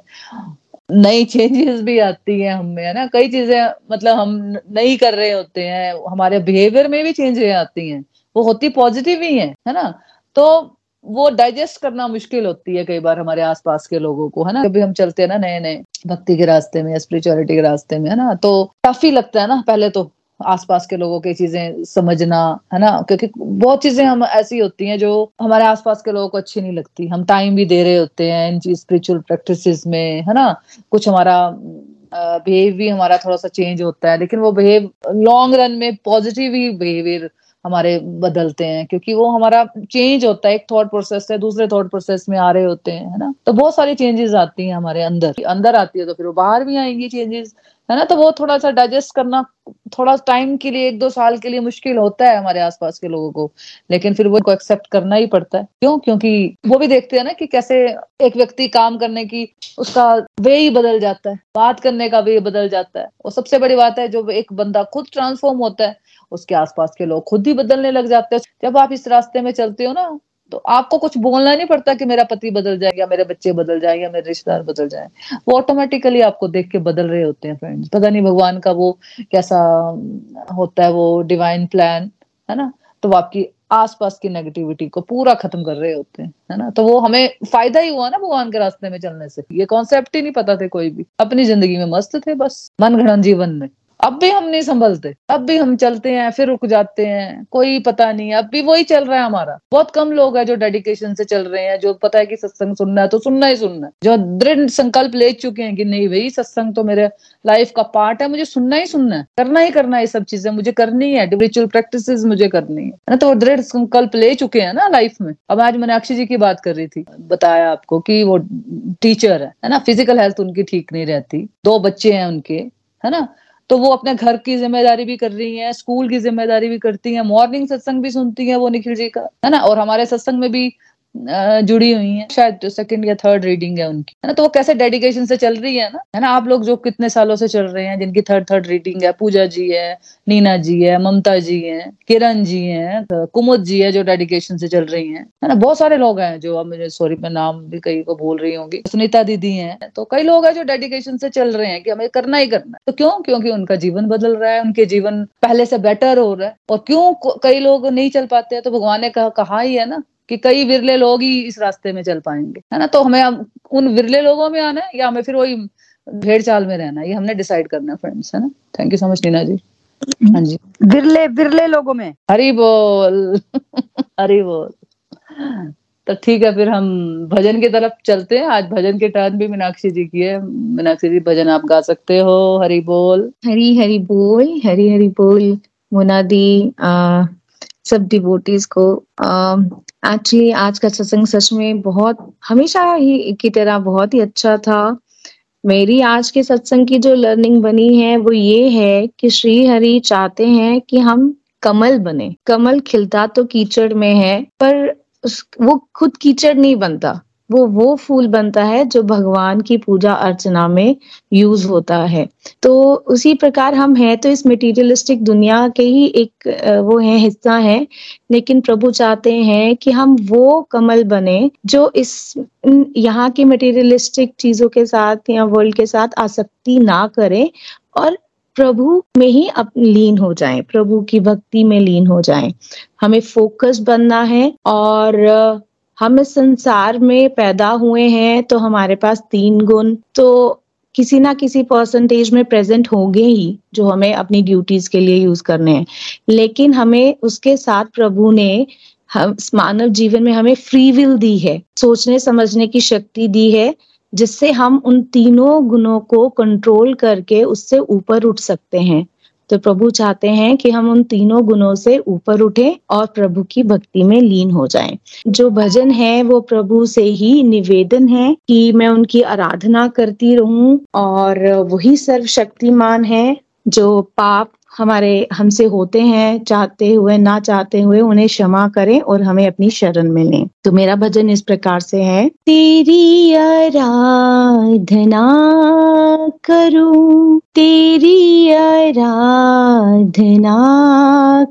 Speaker 1: नई चेंजेस भी आती है हमें है ना? कई चीज़ें मतलब हम नहीं कर रहे होते हैं, हमारे बिहेवियर में भी चेंजेस आती हैं। वो होती पॉजिटिव ही है है ना? तो वो डाइजेस्ट करना मुश्किल होती है कई बार हमारे आसपास के लोगों को, है ना? कभी हम चलते हैं ना नए नए भक्ति के रास्ते में स्पिरिचुअलिटी के रास्ते में, है ना? तो टफ ही लगता है ना, पहले तो आसपास के लोगों की चीज़ें समझना, है ना? क्योंकि बहुत चीज़ें हम ऐसी होती हैं जो हमारे आसपास के लोगों को अच्छी नहीं लगती। हम टाइम भी दे रहे होते हैं इन चीज़ स्पिरिचुअल प्रैक्टिस में, है ना? कुछ हमारा बिहेव भी हमारा थोड़ा सा चेंज होता है, लेकिन वो बिहेव लॉन्ग रन में पॉजिटिव ही बिहेवियर हमारे बदलते हैं, क्योंकि वो हमारा चेंज होता है, एक थॉट प्रोसेस से दूसरे थॉट प्रोसेस में आ रहे होते हैं, है ना? तो बहुत सारी चेंजेस आती हैं हमारे अंदर। अंदर आती है तो फिर वो बाहर भी आएँगी चेंजेस है ना? तो वो थोड़ा सा डाइजेस्ट करना, थोड़ा टाइम के लिए, एक दो साल के लिए मुश्किल होता है हमारे आसपास के लोगों को, लेकिन फिर वो एक्सेप्ट करना ही पड़ता है। क्यों? क्योंकि वो भी देखते हैं ना कि कैसे एक व्यक्ति काम करने की, उसका वे ही बदल जाता है, बात करने का वे बदल जाता है। और सबसे बड़ी बात है, जो एक बंदा खुद ट्रांसफॉर्म होता है उसके आसपास के लोग खुद ही बदलने लग जाते हैं। जब आप इस रास्ते में चलते हो ना तो आपको कुछ बोलना नहीं पड़ता कि मेरा पति बदल जाएगा मेरे बच्चे बदल जाएँगे मेरे रिश्तेदार बदल जाए। वो ऑटोमेटिकली आपको देख के बदल रहे होते हैं फ्रेंड्स पता नहीं भगवान का वो कैसा होता है, वो डिवाइन प्लान है ना? तो वो आपकी आसपास की नेगेटिविटी को पूरा खत्म कर रहे होते हैं, है ना? तो वो हमें फ़ायदा ही हुआ ना भगवान के रास्ते में चलने से। ये कॉन्सेप्ट ही नहीं पता थे कोई भी। अपनी ज़िंदगी में मस्त थे बस। मन घड़न जीवन में। अब भी हम नहीं संभलते। अब भी हम चलते हैं, फिर रुक जाते हैं, कोई पता नहीं। अब भी वही चल रहा है हमारा। बहुत कम लोग है जो डेडिकेशन से चल रहे हैं, जो पता है कि सत्संग सुनना है तो सुनना ही सुनना है। जो दृढ़ संकल्प ले चुके हैं कि नहीं भाई, सत्संग तो मेरे लाइफ का पार्ट है, मुझे सुनना ही सुनना है। करना ही करना है सब चीज़ें, मुझे करनी है रिचुअल प्रैक्टिस मुझे करनी है। ना तो वो दृढ़ संकल्प ले चुके हैं ना लाइफ में। अब आज मैंने अक्षय जी की बात कर रही थी, बताया आपको कि वो टीचर है ना? फ़िज़िकल हेल्थ उनकी ठीक नहीं रहती। दो बच्चे हैं उनके, है ना? तो वो अपने घर की ज़िम्मेदारी भी कर रही हैं, स्कूल की ज़िम्मेदारी भी करती हैं, मॉर्निंग सत्संग भी सुनती हैं वो निखिल जी का, है ना? और हमारे सत्संग में भी जुड़ी हुई है। शायद सेकंड या थर्ड रीडिंग है उनकी। है ना? तो वो कैसे डेडिकेशन से चल रही है ना? है ना? आप लोग जो कितने सालों से चल रहे हैं, जिनकी थर्ड थर्ड रीडिंग है, पूजा जी है, नीना जी है, ममता जी है, किरण जी है कुमुद जी है जो डेडिकेशन से चल रही है। ना? बहुत सारे लोग हैं जो, अब मुझे सॉरी मैं नाम भी कई को बोल रही होंगी। सुनीता दीदी है। तो कई लोग हैं जो डेडिकेशन से चल रहे हैं कि हमें करना ही करना है। तो क्यों? क्योंकि उनका जीवन बदल रहा है, उनके जीवन पहले से बेटर हो रहा है। और क्यों कई लोग नहीं चल पाते हैं? तो भगवान ने कहा ही है ना कि कई विरले लोग ही इस रास्ते में चल पाएँगे है ना? तो हमें उन विरले लोगों में आना है या हमें फिर वही भेड़ चाल में रहना ये हमने डिसाइड करना है फ्रेंड्स है ना? Thank you so much Neena ji. हाँ जी।
Speaker 2: विरले विरले लोगों में?
Speaker 1: हरी बोल। [LAUGHS] हरी बोल। तो ठीक है फिर हम भजन की तरफ़ चलते हैं। आज भजन के टर्न भी मीनाक्षी जी की है। मीनाक्षी जी भजन आप गा सकते हो। हरी बोल।
Speaker 5: हरी हरी बोल हरी हरी बोल। मुनादी आ, सब डिवोटीज को एक्चुअली आज का सत्संग सच में बहुत, हमेशा ही की तरह बहुत ही अच्छा था। मेरी आज के सत्संग की जो लर्निंग बनी है, वो ये है कि श्री हरि चाहते हैं कि हम कमल बने। कमल खिलता तो कीचड़ में है, पर उस, वो खुद कीचड़ नहीं बनता। वो वो फूल बनता है जो भगवान की पूजा अर्चना में यूज़ होता है। तो उसी प्रकार हम हैं तो इस मटेरियलिस्टिक दुनिया के ही एक वो है, हिस्सा है। लेकिन प्रभु चाहते हैं कि हम वो कमल बने जो इस यहाँ की मटेरियलिस्टिक चीज़ों के साथ या वर्ल्ड के साथ आसक्ति ना करें और प्रभु में ही अप, लीन हो जाएँ, प्रभु की भक्ति में लीन हो जाएँ। हमें फोकस बनना है और हम इस संसार में पैदा हुए हैं तो हमारे पास तीन गुण तो किसी ना किसी परसेंटेज में प्रेजेंट होंगे ही, जो हमें अपनी ड्यूटीज़ के लिए यूज़ करने हैं। लेकिन हमें उसके साथ प्रभु ने हम, मानव जीवन में हमें फ्री विल दी है, सोचने, समझने की शक्ति दी है, जिससे हम उन तीनों गुणों को कंट्रोल करके उससे ऊपर उठ सकते हैं। तो प्रभु चाहते हैं कि हम उन तीनों गुणों से ऊपर उठे और प्रभु की भक्ति में लीन हो जाएँ। जो भजन है, वो प्रभु से ही निवेदन है कि मैं उनकी आराधना करती रहूँ और वही सर्वशक्तिमान है जो पाप हमारे हमसे होते हैं, चाहते हुए, ना चाहते हुए उन्हें क्षमा करें और हमें अपनी शरण में लें। तो मेरा भजन इस प्रकार से है। तेरी आराधना करूँ, तेरी आराधना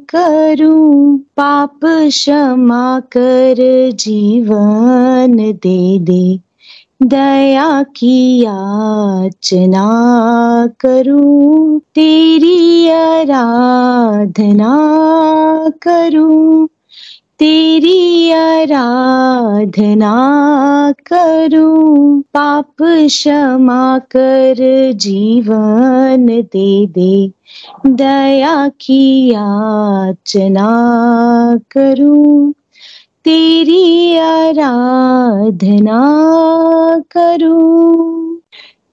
Speaker 5: करूँ, पाप क्षमा कर जीवन दे दे। दया की याचना करूँ, तेरी आराधना करूँ, तेरी आराधना करूँ, पाप क्षमा कर जीवन दे दे, दया की याचना करूँ तेरी आराधना करूँ,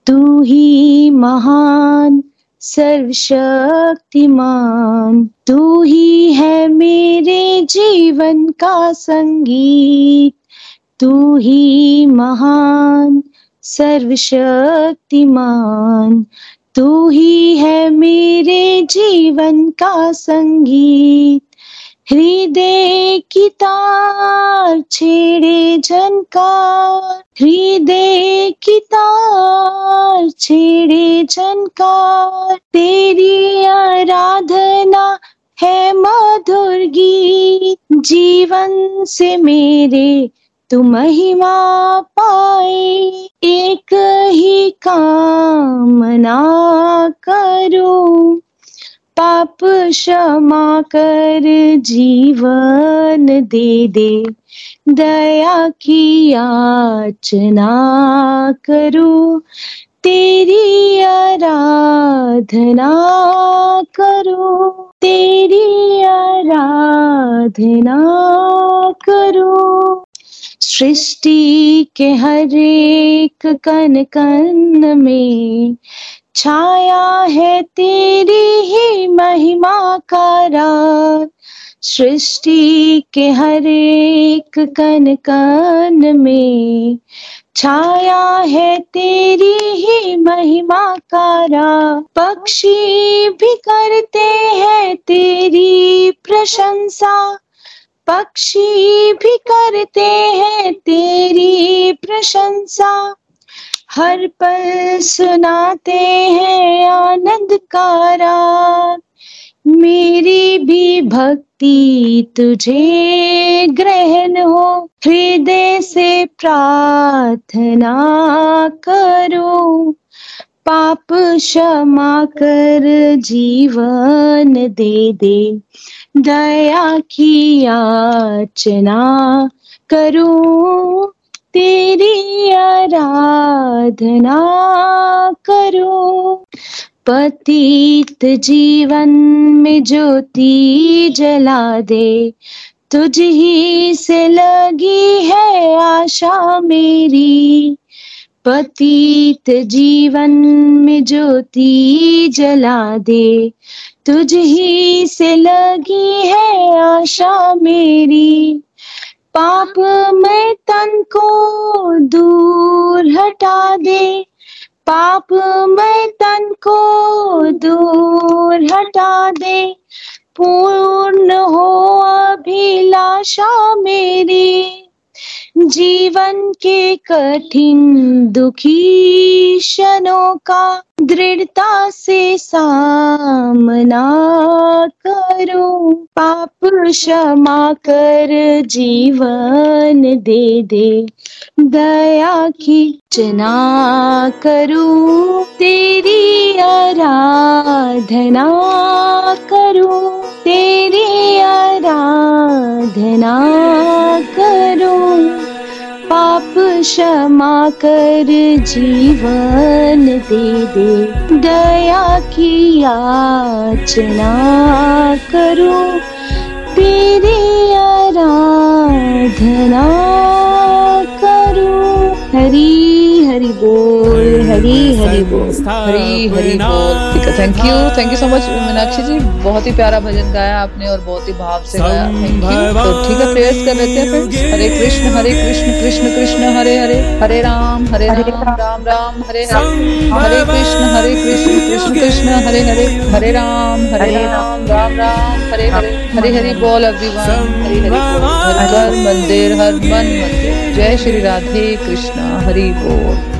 Speaker 5: तू ही महान, सर्वशक्तिमान, तू ही है मेरे जीवन का संगीत, तू ही महान, सर्वशक्तिमान, तू ही है मेरे जीवन का संगीत हृदय की तार छेड़े झनकार। हृदय की तार छेड़े झनकार। तेरी आराधना है मधुर गीत। जीवन से मेरे तू महिमा पाए। एक ही कामना करूँ। पाप क्षमा कर जीवन दे दे। दया की याचना करूँ। तेरी आराधना करो। तेरी आराधना करो। सृष्टि के हर एक कन कन में छाया है तेरी ही महिमा का रात सृष्टि के हर एक कन कन में छाया है तेरी ही महिमा कारा पक्षी भी करते हैं तेरी प्रशंसा। पक्षी भी करते हैं तेरी प्रशंसा। हर पल सुनाते हैं आनंद का राग। मेरी भी भक्ति तुझे ग्रहण हो, हृदय से प्रार्थना करो। पाप क्षमा कर जीवन दे दे, दया की याचना करो। तेरी आराधना करो। पतित जीवन में ज्योति जला दे। तुझ ही से लगी है आशा मेरी। पतित जीवन में ज्योति जला दे। तुझ ही से लगी है आशा मेरी। पाप में तन दूर हटा दे। पूर्ण हो अभिलाषा मेरी। जीवन के कठिन दुखी क्षणों का दृढ़ता से सामना करो। पाप क्षमा कर जीवन दे दे। दया की चना करूँ। तेरी आराधना करूँ। तेरी आराधना करूँ। पाप क्षमा कर जीवन दे दे। दया की याचना करूं। तेरी आराधना हरी हरि बोल हरी हरि बोल।
Speaker 1: हरी हरी बोल। ठीक है thank you thank you so much Meenakshi ji. बहुत ही प्यारा भजन गाया आपने और बहुत ही भाव से गाया। थैंक यू तो ठीक है प्रेयर्स कर लेते हैं फ्रेंड्स हरे कृष्ण हरे कृष्ण कृष्ण कृष्ण हरे हरे। हरे राम हरे राम राम। राम हरे हरे हरे कृष्ण हरे कृष्ण कृष्ण कृष्ण हरे हरे। हरे राम हरे राम राम। राम हरे हरे हरे हरि बोल एवरीवन हरे हरि बोल। हर मंदिर हर मन मंदिर। जय श्री राधे कृष्णा हरि बोल।